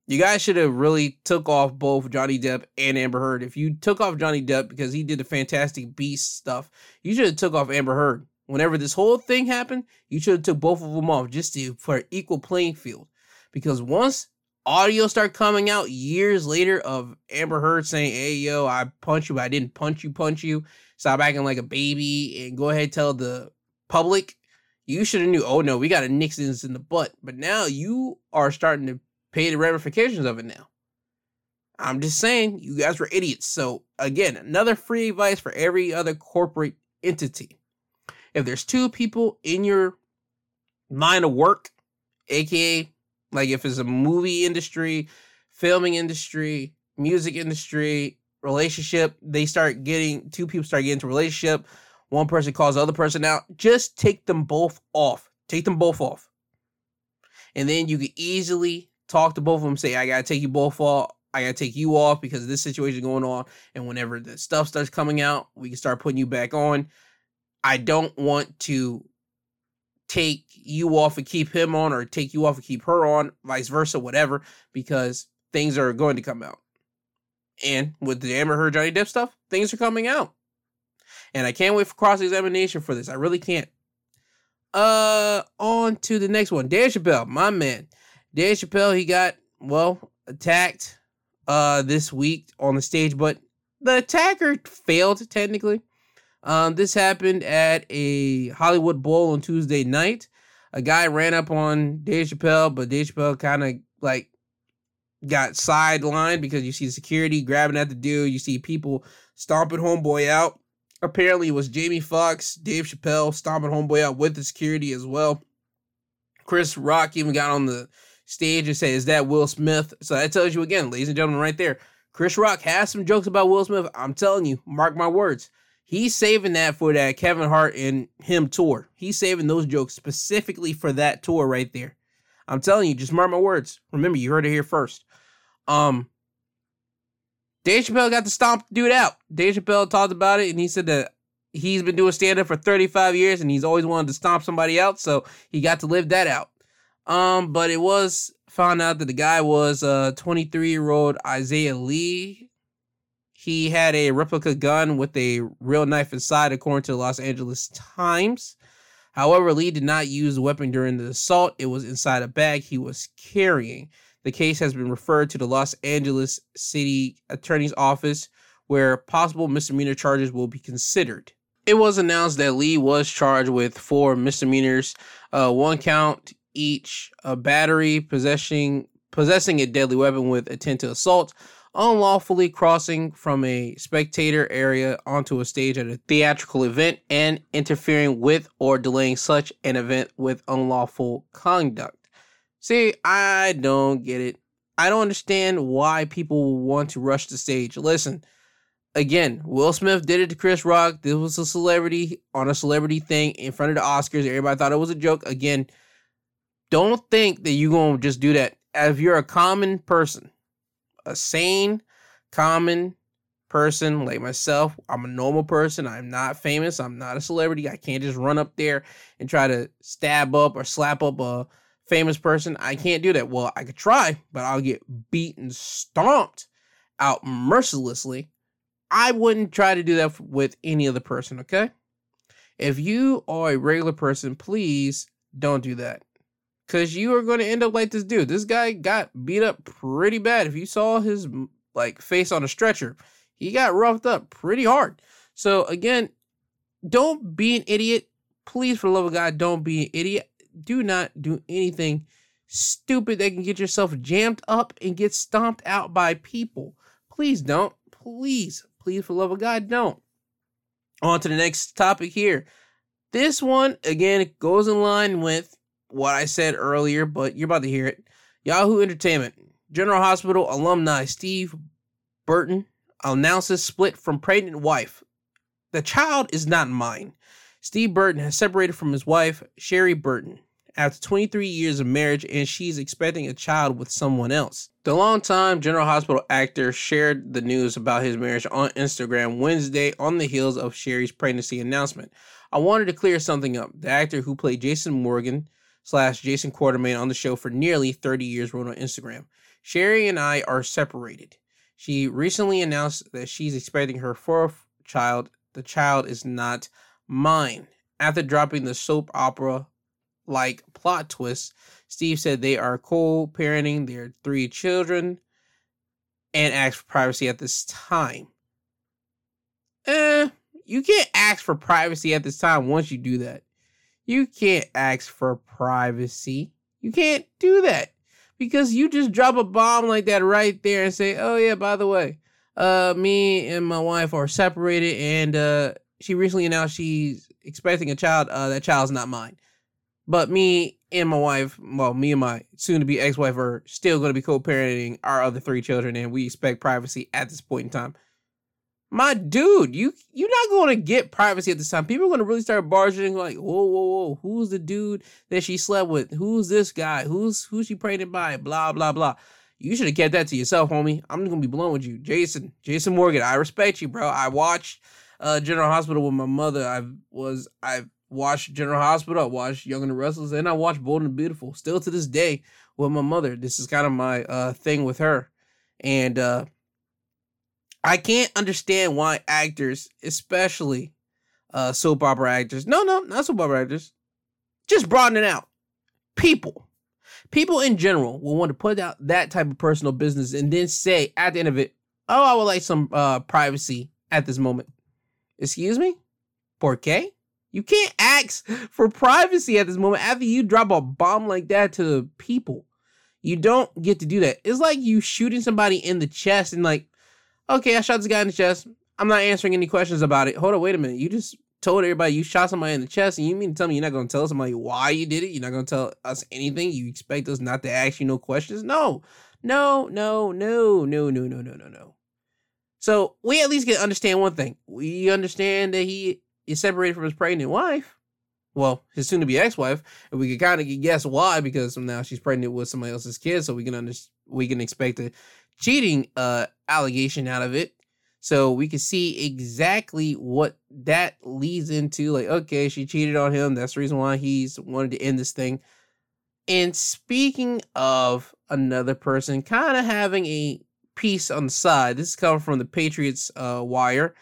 You guys should have really took off both Johnny Depp and Amber Heard. If you took off Johnny Depp because he did the Fantastic Beast stuff, you should have took off Amber Heard. Whenever this whole thing happened, you should have took both of them off just to for equal playing field. Because once audio start coming out years later of Amber Heard saying, "Hey yo, I punch you, but I didn't punch you, punch you." stop acting like a baby, and go ahead tell the public. You should have knew. Oh no, we got to nix in the butt. But now you are starting to pay the ramifications of it. Now, I'm just saying, you guys were idiots. So again, another free advice for every other corporate entity. If there's two people in your line of work, aka like if it's a movie industry, filming industry, music industry, relationship, they start getting two people start getting into relationship, one person calls the other person out, just take them both off. Take them both off. And then you can easily talk to both of them, say, I gotta take you both off. I gotta take you off because this situation is going on. And whenever the stuff starts coming out, we can start putting you back on. I don't want to take you off and keep him on or take you off and keep her on, vice versa, whatever, because things are going to come out. And with the Amber Heard Johnny Depp stuff, things are coming out. And I can't wait for cross examination for this. I really can't. Uh, on to the next one. Dave Chappelle, my man. Dave Chappelle, he got, well, attacked uh this week on the stage, but the attacker failed technically. Um, this happened at a Hollywood Bowl on Tuesday night. A guy ran up on Dave Chappelle, but Dave Chappelle kind of like got sidelined because you see security grabbing at the dude. You see people stomping homeboy out. Apparently, it was Jamie Foxx, Dave Chappelle stomping homeboy out with the security as well. Chris Rock even got on the stage and said, Is that Will Smith? So that tells you again, ladies and gentlemen, right there. Chris Rock has some jokes about Will Smith. I'm telling you, mark my words. He's saving that for that Kevin Hart and him tour. He's saving those jokes specifically for that tour right there. I'm telling you, just mark my words. Remember, you heard it here first. Um, Dave Chappelle got to stomp dude out. Dave Chappelle talked about it and he said that he's been doing stand up for 35 years and he's always wanted to stomp somebody out, so he got to live that out. Um, but it was found out that the guy was uh 23 year old Isaiah Lee. He had a replica gun with a real knife inside, according to the Los Angeles Times. However, Lee did not use the weapon during the assault. It was inside a bag he was carrying. The case has been referred to the Los Angeles City Attorney's Office, where possible misdemeanor charges will be considered. It was announced that Lee was charged with four misdemeanors, uh, one count each: a battery, possessing possessing a deadly weapon with intent to assault, unlawfully crossing from a spectator area onto a stage at a theatrical event, and interfering with or delaying such an event with unlawful conduct. See, I don't get it. I don't understand why people want to rush the stage. Listen, again, Will Smith did it to Chris Rock. This was a celebrity on a celebrity thing in front of the Oscars. Everybody thought it was a joke. Again, don't think that you're going to just do that. If you're a common person, a sane, common person like myself, I'm a normal person. I'm not famous. I'm not a celebrity. I can't just run up there and try to stab up or slap up a famous person. I can't do that. Well, I could try, but I'll get beaten, stomped out mercilessly. I wouldn't try to do that with any other person, okay? If you are a regular person, please don't do that. Cause you are going to end up like this dude. This guy got beat up pretty bad. If you saw his like face on a stretcher, he got roughed up pretty hard. So again, don't be an idiot. Please, for the love of God, don't be an idiot. Do not do anything stupid that can get yourself jammed up and get stomped out by people. Please don't. Please, please, for the love of God, don't. On to the next topic here. This one, again, goes in line with what I said earlier, but you're about to hear it. Yahoo Entertainment, General Hospital alumni Steve Burton announces split from pregnant wife. The child is not mine. Steve Burton has separated from his wife, Sheree Burton, after 23 years of marriage, and she's expecting a child with someone else. The longtime General Hospital actor shared the news about his marriage on Instagram Wednesday on the heels of Sheree's pregnancy announcement. I wanted to clear something up. The actor who played Jason Morgan slash Jason Quartermaine on the show for nearly 30 years wrote on Instagram. Sheree and I are separated. She recently announced that she's expecting her fourth child. The child is not mine. After dropping the soap opera like plot twist, Steve said they are co parenting their three children and asked for privacy at this time. Eh, you can't ask for privacy at this time once you do that. You can't ask for privacy. You can't do that because you just drop a bomb like that right there and say, "Oh yeah, by the way, uh, me and my wife are separated, and uh, she recently announced she's expecting a child. Uh, that child's not mine, but me and my wife, well, me and my soon-to-be ex-wife are still going to be co-parenting our other three children, and we expect privacy at this point in time." My dude, you you're not going to get privacy at this time. People are going to really start barging like, whoa, whoa, whoa, who's the dude that she slept with? Who's this guy? Who's who's she pregnant by? Blah blah blah. You should have kept that to yourself, homie. I'm gonna be blown with you, Jason. Jason Morgan. I respect you, bro. I watched uh, General Hospital with my mother. I was I watched General Hospital. I watched Young and the Restless, and I watched Bold and Beautiful. Still to this day with my mother. This is kind of my uh, thing with her, and. uh I can't understand why actors, especially uh, soap opera actors, no, no, not soap opera actors, just broaden out. People, people in general will want to put out that type of personal business and then say at the end of it, "Oh, I would like some uh, privacy at this moment." Excuse me, porque you can't ask for privacy at this moment after you drop a bomb like that to people. You don't get to do that. It's like you shooting somebody in the chest and like okay, I shot this guy in the chest. I'm not answering any questions about it. Hold on, wait a minute. You just told everybody you shot somebody in the chest, and you mean to tell me you're not going to tell somebody why you did it? You're not going to tell us anything? You expect us not to ask you no questions? No, no, no, no, no, no, no, no, no, no. So we at least can understand one thing. We understand that he is separated from his pregnant wife. Well, his soon-to-be ex-wife, and we can kind of guess why because now she's pregnant with somebody else's kid. So we can under we can expect a cheating uh allegation out of it. So we can see exactly what that leads into. Like, okay, she cheated on him. That's the reason why he's wanted to end this thing. And speaking of another person kind of having a piece on the side, this is coming from the Patriots uh, wire.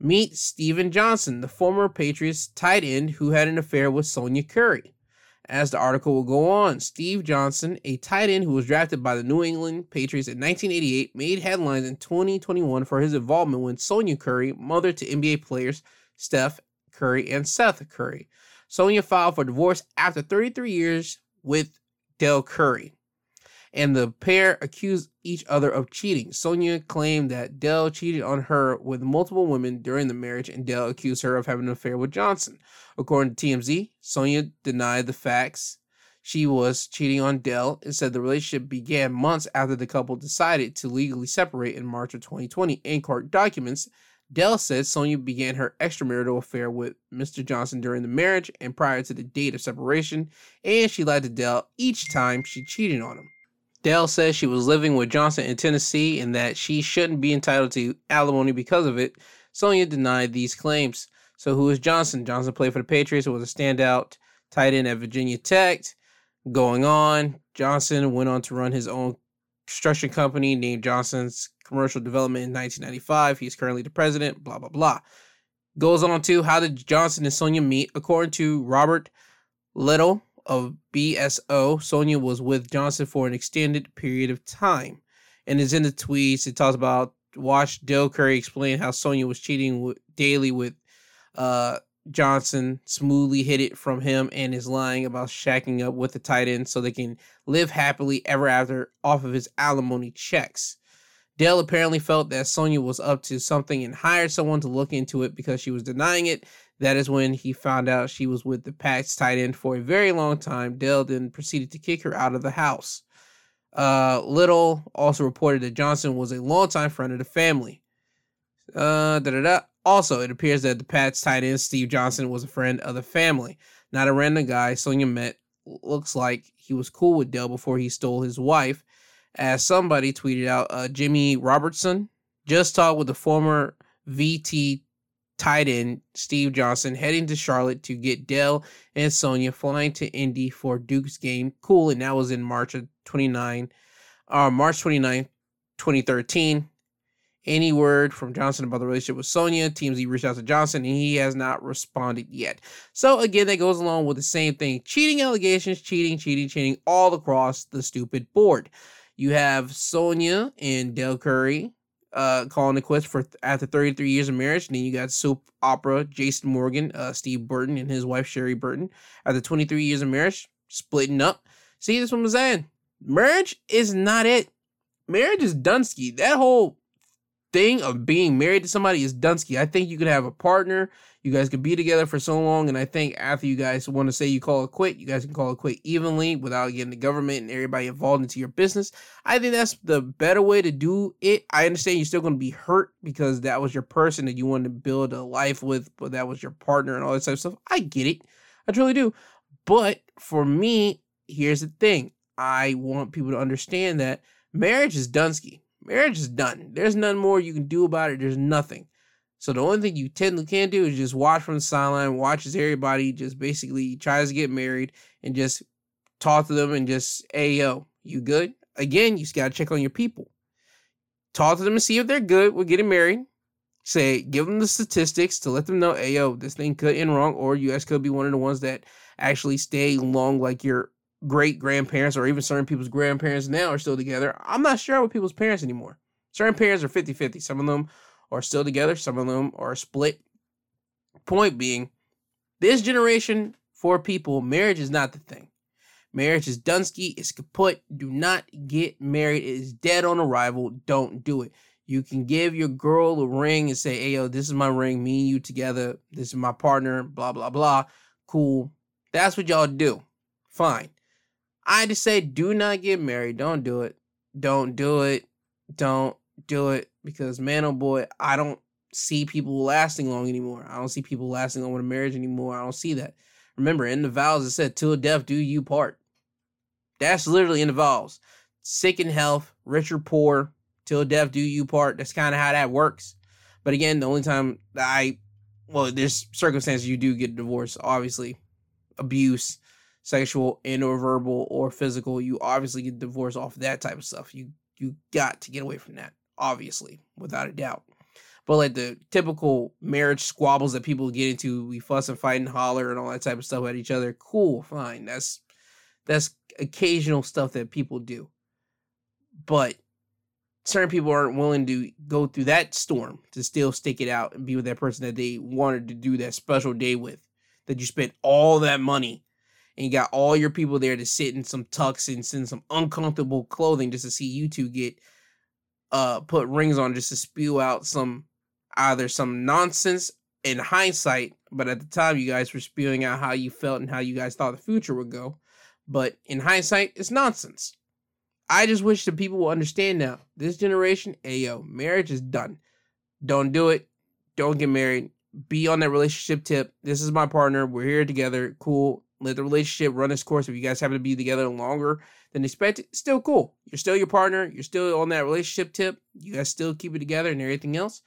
Meet Steven Johnson, the former Patriots tight end who had an affair with Sonya Curry. As the article will go on, Steve Johnson, a tight end who was drafted by the New England Patriots in 1988, made headlines in 2021 for his involvement with Sonya Curry, mother to NBA players Steph Curry and Seth Curry. Sonya filed for divorce after 33 years with Dell Curry and the pair accused each other of cheating. Sonya claimed that Dell cheated on her with multiple women during the marriage, and Dell accused her of having an affair with Johnson. According to TMZ, Sonya denied the facts. She was cheating on Dell and said the relationship began months after the couple decided to legally separate in March of 2020. In court documents, Dell said Sonya began her extramarital affair with Mr. Johnson during the marriage and prior to the date of separation, and she lied to Dell each time she cheated on him. Dell says she was living with Johnson in Tennessee and that she shouldn't be entitled to alimony because of it. Sonya denied these claims. So who is Johnson? Johnson played for the Patriots was a standout tight end at Virginia Tech. Going on, Johnson went on to run his own construction company named Johnson's Commercial Development in 1995. He's currently the president, blah, blah, blah. Goes on to how did Johnson and Sonya meet? According to Robert Littal, of BSO, Sonya was with Johnson for an extended period of time. And it's in the tweets. It talks about watch Dell Curry explain how Sonya was cheating with, daily with uh, Johnson, smoothly hid it from him, and is lying about shacking up with the tight end so they can live happily ever after off of his alimony checks. Dell apparently felt that Sonya was up to something and hired someone to look into it because she was denying it that is when he found out she was with the Pats tight end for a very long time. Dell then proceeded to kick her out of the house. Uh, Littal also reported that Johnson was a longtime friend of the family. Uh. Also, it appears that the Pats tight end Steve Johnson was a friend of the family, not a random guy Sonya met. Looks like he was cool with Dell before he stole his wife. As somebody tweeted out, uh, Jimmy Robertson just talked with the former VT tight end Steve Johnson heading to Charlotte to get Dell and Sonya flying to Indy for Duke's game. Cool, and that was in March of 29, uh, March 29, 2013. Any word from Johnson about the relationship with Sonia? Sonya? TMZ reached out to Johnson and he has not responded yet. So again, that goes along with the same thing. Cheating allegations, cheating, cheating, cheating all across the stupid board. You have Sonya and Dell Curry uh, calling it quits for after 33 years of marriage. And then you got soap opera Jason Morgan, uh, Steve Burton, and his wife Sheree Burton. After 23 years of marriage, splitting up. See, this one I'm saying. Marriage is not it. Marriage is Dunsky. That whole thing of being married to somebody is Dunsky. I think you could have a partner. You guys could be together for so long, and I think after you guys want to say you call it quit, you guys can call it quit evenly without getting the government and everybody involved into your business. I think that's the better way to do it. I understand you're still going to be hurt because that was your person that you wanted to build a life with, but that was your partner and all that type of stuff. I get it. I truly do. But for me, here's the thing. I want people to understand that marriage is Dunsky. Marriage is done. There's nothing more you can do about it. There's nothing. So the only thing you technically can do is just watch from the sideline, watch as everybody just basically tries to get married and just talk to them and just, hey yo, you good? Again, you just gotta check on your people. Talk to them and see if they're good with getting married. Say, give them the statistics to let them know, hey yo, this thing could end wrong, or you guys could be one of the ones that actually stay long like your great grandparents or even certain people's grandparents now are still together. I'm not sure with people's parents anymore. Certain parents are 50 50. Some of them are still together, some of them are split. Point being, this generation for people, marriage is not the thing. Marriage is Dunsky, it's kaput. Do not get married. It is dead on arrival. Don't do it. You can give your girl a ring and say, hey, yo, this is my ring. Me and you together. This is my partner. Blah, blah, blah. Cool. That's what y'all do. Fine. I just say, do not get married. Don't do it. Don't do it. Don't do it. Because, man, oh boy, I don't see people lasting long anymore. I don't see people lasting long a marriage anymore. I don't see that. Remember, in the vows, it said, till death do you part. That's literally in the vows. Sick in health, rich or poor, till death do you part. That's kind of how that works. But again, the only time I, well, there's circumstances you do get divorced, obviously, abuse, sexual and or verbal or physical, you obviously get divorced off that type of stuff. You you got to get away from that, obviously, without a doubt. But like the typical marriage squabbles that people get into, we fuss and fight and holler and all that type of stuff at each other. Cool, fine. That's that's occasional stuff that people do. But certain people aren't willing to go through that storm to still stick it out and be with that person that they wanted to do that special day with. That you spent all that money and you got all your people there to sit in some tux and in some uncomfortable clothing just to see you two get uh put rings on just to spew out some either some nonsense in hindsight, but at the time you guys were spewing out how you felt and how you guys thought the future would go. But in hindsight, it's nonsense. I just wish the people will understand now. This generation, ayo, marriage is done. Don't do it. Don't get married. Be on that relationship tip. This is my partner. We're here together. Cool let the relationship run its course. If you guys happen to be together longer than expected, still cool. You're still your partner. You're still on that relationship tip. You guys still keep it together and everything else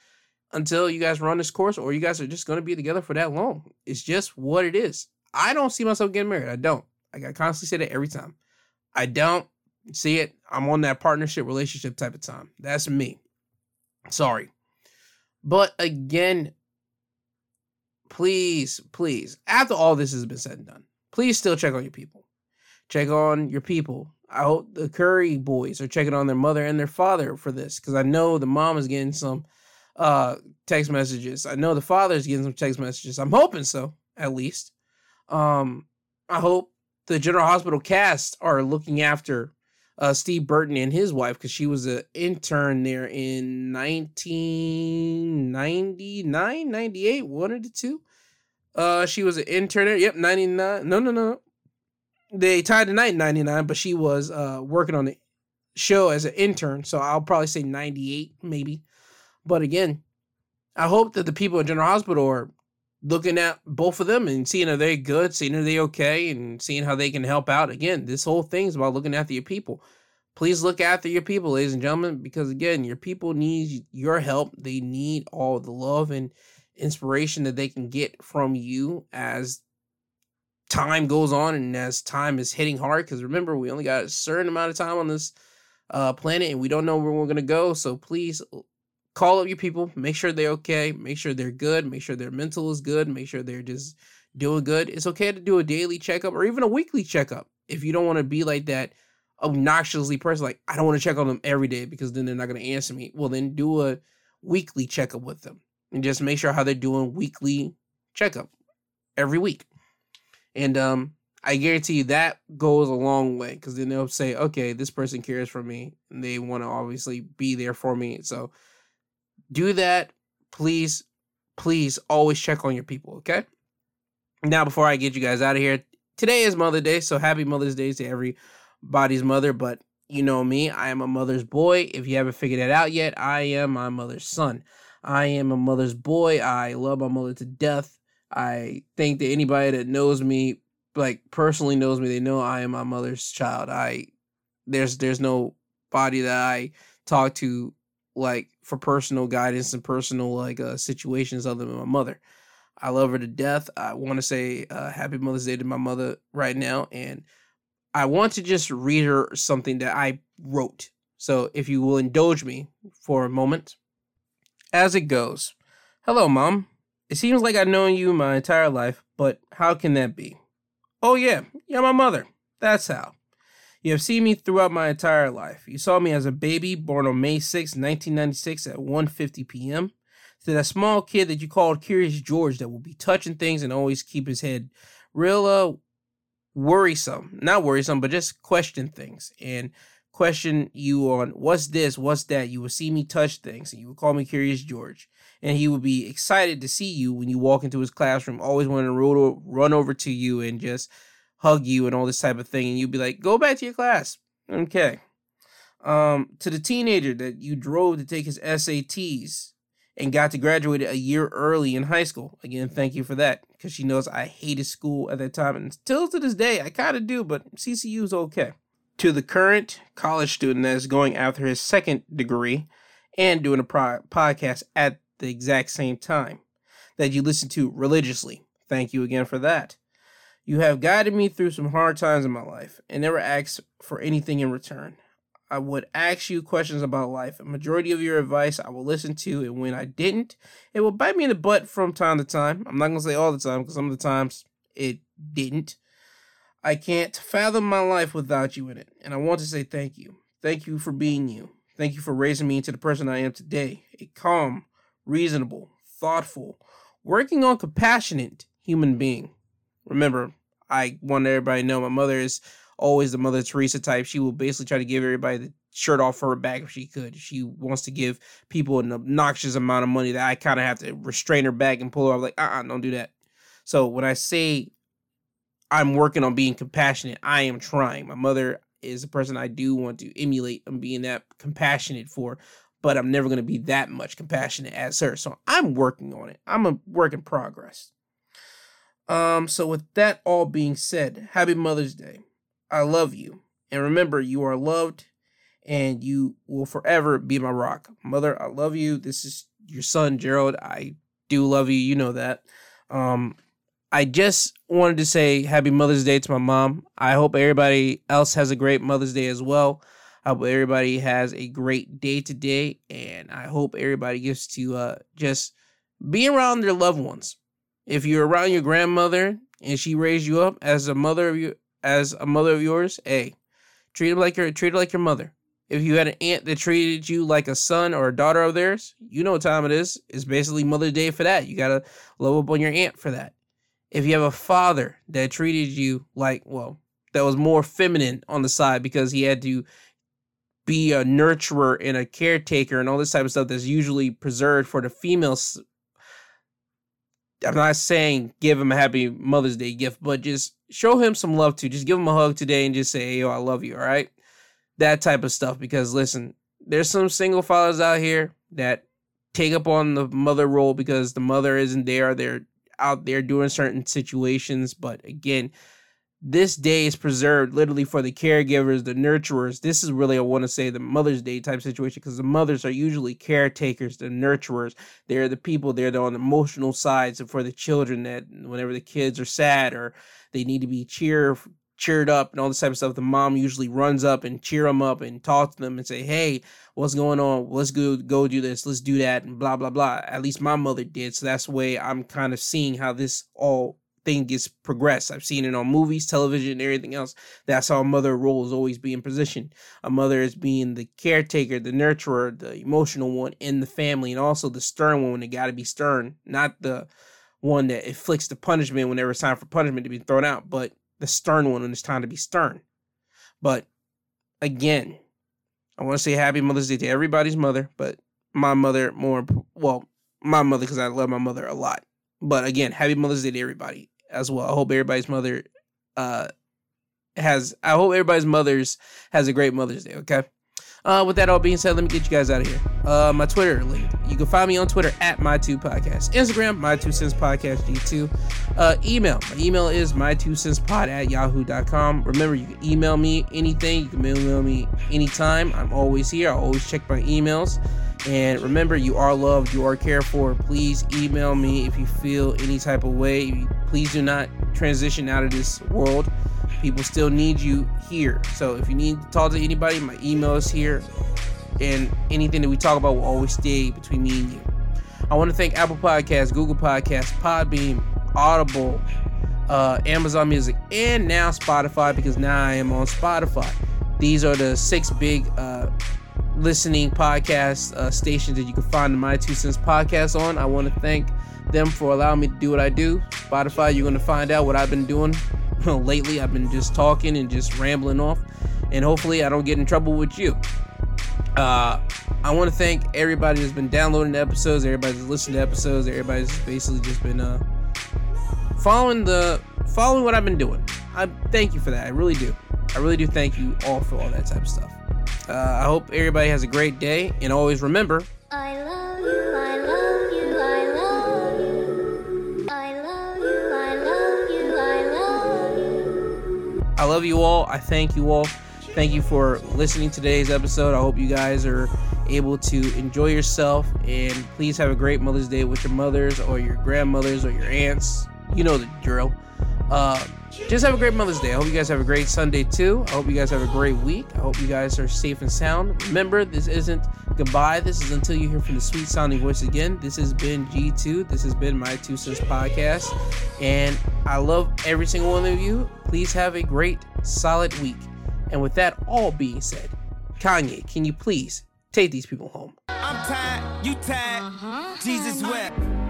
until you guys run this course, or you guys are just going to be together for that long. It's just what it is. I don't see myself getting married. I don't. I constantly say that every time. I don't see it. I'm on that partnership relationship type of time. That's me. Sorry. But again, please, please, after all this has been said and done, please still check on your people. Check on your people. I hope the Curry boys are checking on their mother and their father for this because I know the mom is getting some uh, text messages. I know the father is getting some text messages. I'm hoping so, at least. Um, I hope the General Hospital cast are looking after uh, Steve Burton and his wife because she was an intern there in 1999, 98, one of the two. Uh, she was an intern. Yep, ninety nine. No, no, no. They tied the night in ninety nine, but she was uh working on the show as an intern. So I'll probably say ninety eight, maybe. But again, I hope that the people at General Hospital are looking at both of them and seeing are they good, seeing are they okay, and seeing how they can help out. Again, this whole thing is about looking after your people. Please look after your people, ladies and gentlemen, because again, your people need your help. They need all the love and inspiration that they can get from you as time goes on and as time is hitting hard. Because remember, we only got a certain amount of time on this uh, planet and we don't know where we're going to go. So please call up your people, make sure they're okay, make sure they're good, make sure their mental is good, make sure they're just doing good. It's okay to do a daily checkup or even a weekly checkup if you don't want to be like that obnoxiously person like I don't want to check on them every day because then they're not going to answer me. Well, then do a weekly checkup with them and just make sure how they're doing weekly checkup every week. And um I guarantee you that goes a long way because then they'll say, okay, this person cares for me and they want to obviously be there for me. So do that. Please, please always check on your people, okay? Now, before I get you guys out of here, today is Mother's Day, so happy Mother's Day to everybody's mother. But you know me, I am a mother's boy. If you haven't figured that out yet, I am my mother's son. I am a mother's boy. I love my mother to death. I think that anybody that knows me like personally knows me, they know I am my mother's child. I there's there's no body that I talk to like for personal guidance and personal like uh, situations other than my mother. I love her to death. I want to say uh, happy Mother's Day to my mother right now, and I want to just read her something that I wrote. So if you will indulge me for a moment, as it goes. Hello, mom. It seems like I've known you my entire life, but how can that be? Oh, yeah, you're my mother. That's how. You have seen me throughout my entire life. You saw me as a baby born on May 6, 1996 at 1.50 p.m. To that small kid that you called Curious George that will be touching things and always keep his head real uh, worrisome. Not worrisome, but just question things. And question you on what's this, what's that. You will see me touch things and you would call me Curious George. And he would be excited to see you when you walk into his classroom, always wanting to run over to you and just hug you and all this type of thing. And you'd be like, go back to your class. Okay. Um, to the teenager that you drove to take his SATs and got to graduate a year early in high school. Again, thank you for that because she knows I hated school at that time. And still to this day, I kind of do, but CCU is okay to the current college student that is going after his second degree and doing a pro- podcast at the exact same time that you listen to religiously. Thank you again for that. You have guided me through some hard times in my life and never asked for anything in return. I would ask you questions about life. A majority of your advice I will listen to, and when I didn't, it will bite me in the butt from time to time. I'm not going to say all the time because some of the times it didn't. I can't fathom my life without you in it, and I want to say thank you. Thank you for being you. Thank you for raising me into the person I am today a calm, reasonable, thoughtful, working on compassionate human being. Remember, I want everybody to know my mother is always the Mother Teresa type. She will basically try to give everybody the shirt off her back if she could. She wants to give people an obnoxious amount of money that I kind of have to restrain her back and pull her off. Like, uh uh-uh, don't do that. So when I say I'm working on being compassionate. I am trying. My mother is a person I do want to emulate and being that compassionate for, but I'm never going to be that much compassionate as her. So I'm working on it. I'm a work in progress. Um, so with that all being said, happy Mother's Day. I love you. And remember, you are loved and you will forever be my rock. Mother, I love you. This is your son, Gerald. I do love you. You know that. Um, I just wanted to say happy Mother's Day to my mom. I hope everybody else has a great Mother's Day as well. I hope everybody has a great day today, and I hope everybody gets to uh, just be around their loved ones. If you're around your grandmother and she raised you up as a mother of you, as a mother of yours, hey, treat her like your treat her like your mother. If you had an aunt that treated you like a son or a daughter of theirs, you know what time it is. It's basically Mother's Day for that. You gotta love up on your aunt for that if you have a father that treated you like, well, that was more feminine on the side because he had to be a nurturer and a caretaker and all this type of stuff that's usually preserved for the females. I'm not saying give him a happy Mother's Day gift, but just show him some love too. Just give him a hug today and just say, hey, yo, I love you. All right. That type of stuff. Because listen, there's some single fathers out here that take up on the mother role because the mother isn't there. They're out there doing certain situations. But again, this day is preserved literally for the caregivers, the nurturers. This is really, I want to say, the Mother's Day type situation because the mothers are usually caretakers, the nurturers. They're the people, they're on the emotional sides for the children that whenever the kids are sad or they need to be cheer, cheered up and all this type of stuff, the mom usually runs up and cheer them up and talk to them and say, hey, what's going on? Let's go go do this. Let's do that and blah blah blah. At least my mother did. So that's the way I'm kind of seeing how this all thing gets progressed. I've seen it on movies, television, and everything else. That's how a mother role is always being positioned. A mother is being the caretaker, the nurturer, the emotional one in the family, and also the stern one it got to be stern, not the one that inflicts the punishment whenever it's time for punishment to be thrown out, but the stern one when it's time to be stern. But again, I want to say happy Mother's Day to everybody's mother, but my mother more well, my mother because I love my mother a lot. But again, happy Mother's Day to everybody as well. I hope everybody's mother uh has I hope everybody's mothers has a great Mother's Day, okay? Uh, with that all being said, let me get you guys out of here. Uh, my Twitter link. You can find me on Twitter at my two podcast. Instagram, my two cents podcast G2. Uh, email. My email is my two cents pod at yahoo.com. Remember, you can email me anything. You can email me anytime. I'm always here. I always check my emails. And remember, you are loved, you are cared for. Please email me if you feel any type of way. Please do not transition out of this world. People still need you here. So if you need to talk to anybody, my email is here. And anything that we talk about will always stay between me and you. I want to thank Apple Podcasts, Google Podcasts, Podbean, Audible, uh, Amazon Music, and now Spotify because now I am on Spotify. These are the six big uh, listening podcast uh, stations that you can find My Two Cents podcast on. I want to thank them for allowing me to do what I do. Spotify, you're going to find out what I've been doing lately. I've been just talking and just rambling off, and hopefully, I don't get in trouble with you. Uh, I want to thank everybody that's been downloading the episodes, everybody's listening to episodes, everybody's basically just been uh, following the following what I've been doing. I thank you for that. I really do. I really do thank you all for all that type of stuff. Uh, I hope everybody has a great day, and always remember. I love I love you all. I thank you all. Thank you for listening to today's episode. I hope you guys are able to enjoy yourself and please have a great Mother's Day with your mothers or your grandmothers or your aunts. You know the drill. Uh, just have a great Mother's Day. I hope you guys have a great Sunday too. I hope you guys have a great week. I hope you guys are safe and sound. Remember, this isn't goodbye. This is until you hear from the sweet sounding voice again. This has been G2. This has been my Two Cents podcast. And I love every single one of you. Please have a great, solid week. And with that all being said, Kanye, can you please take these people home? I'm tired, you tired, uh-huh. Jesus wept.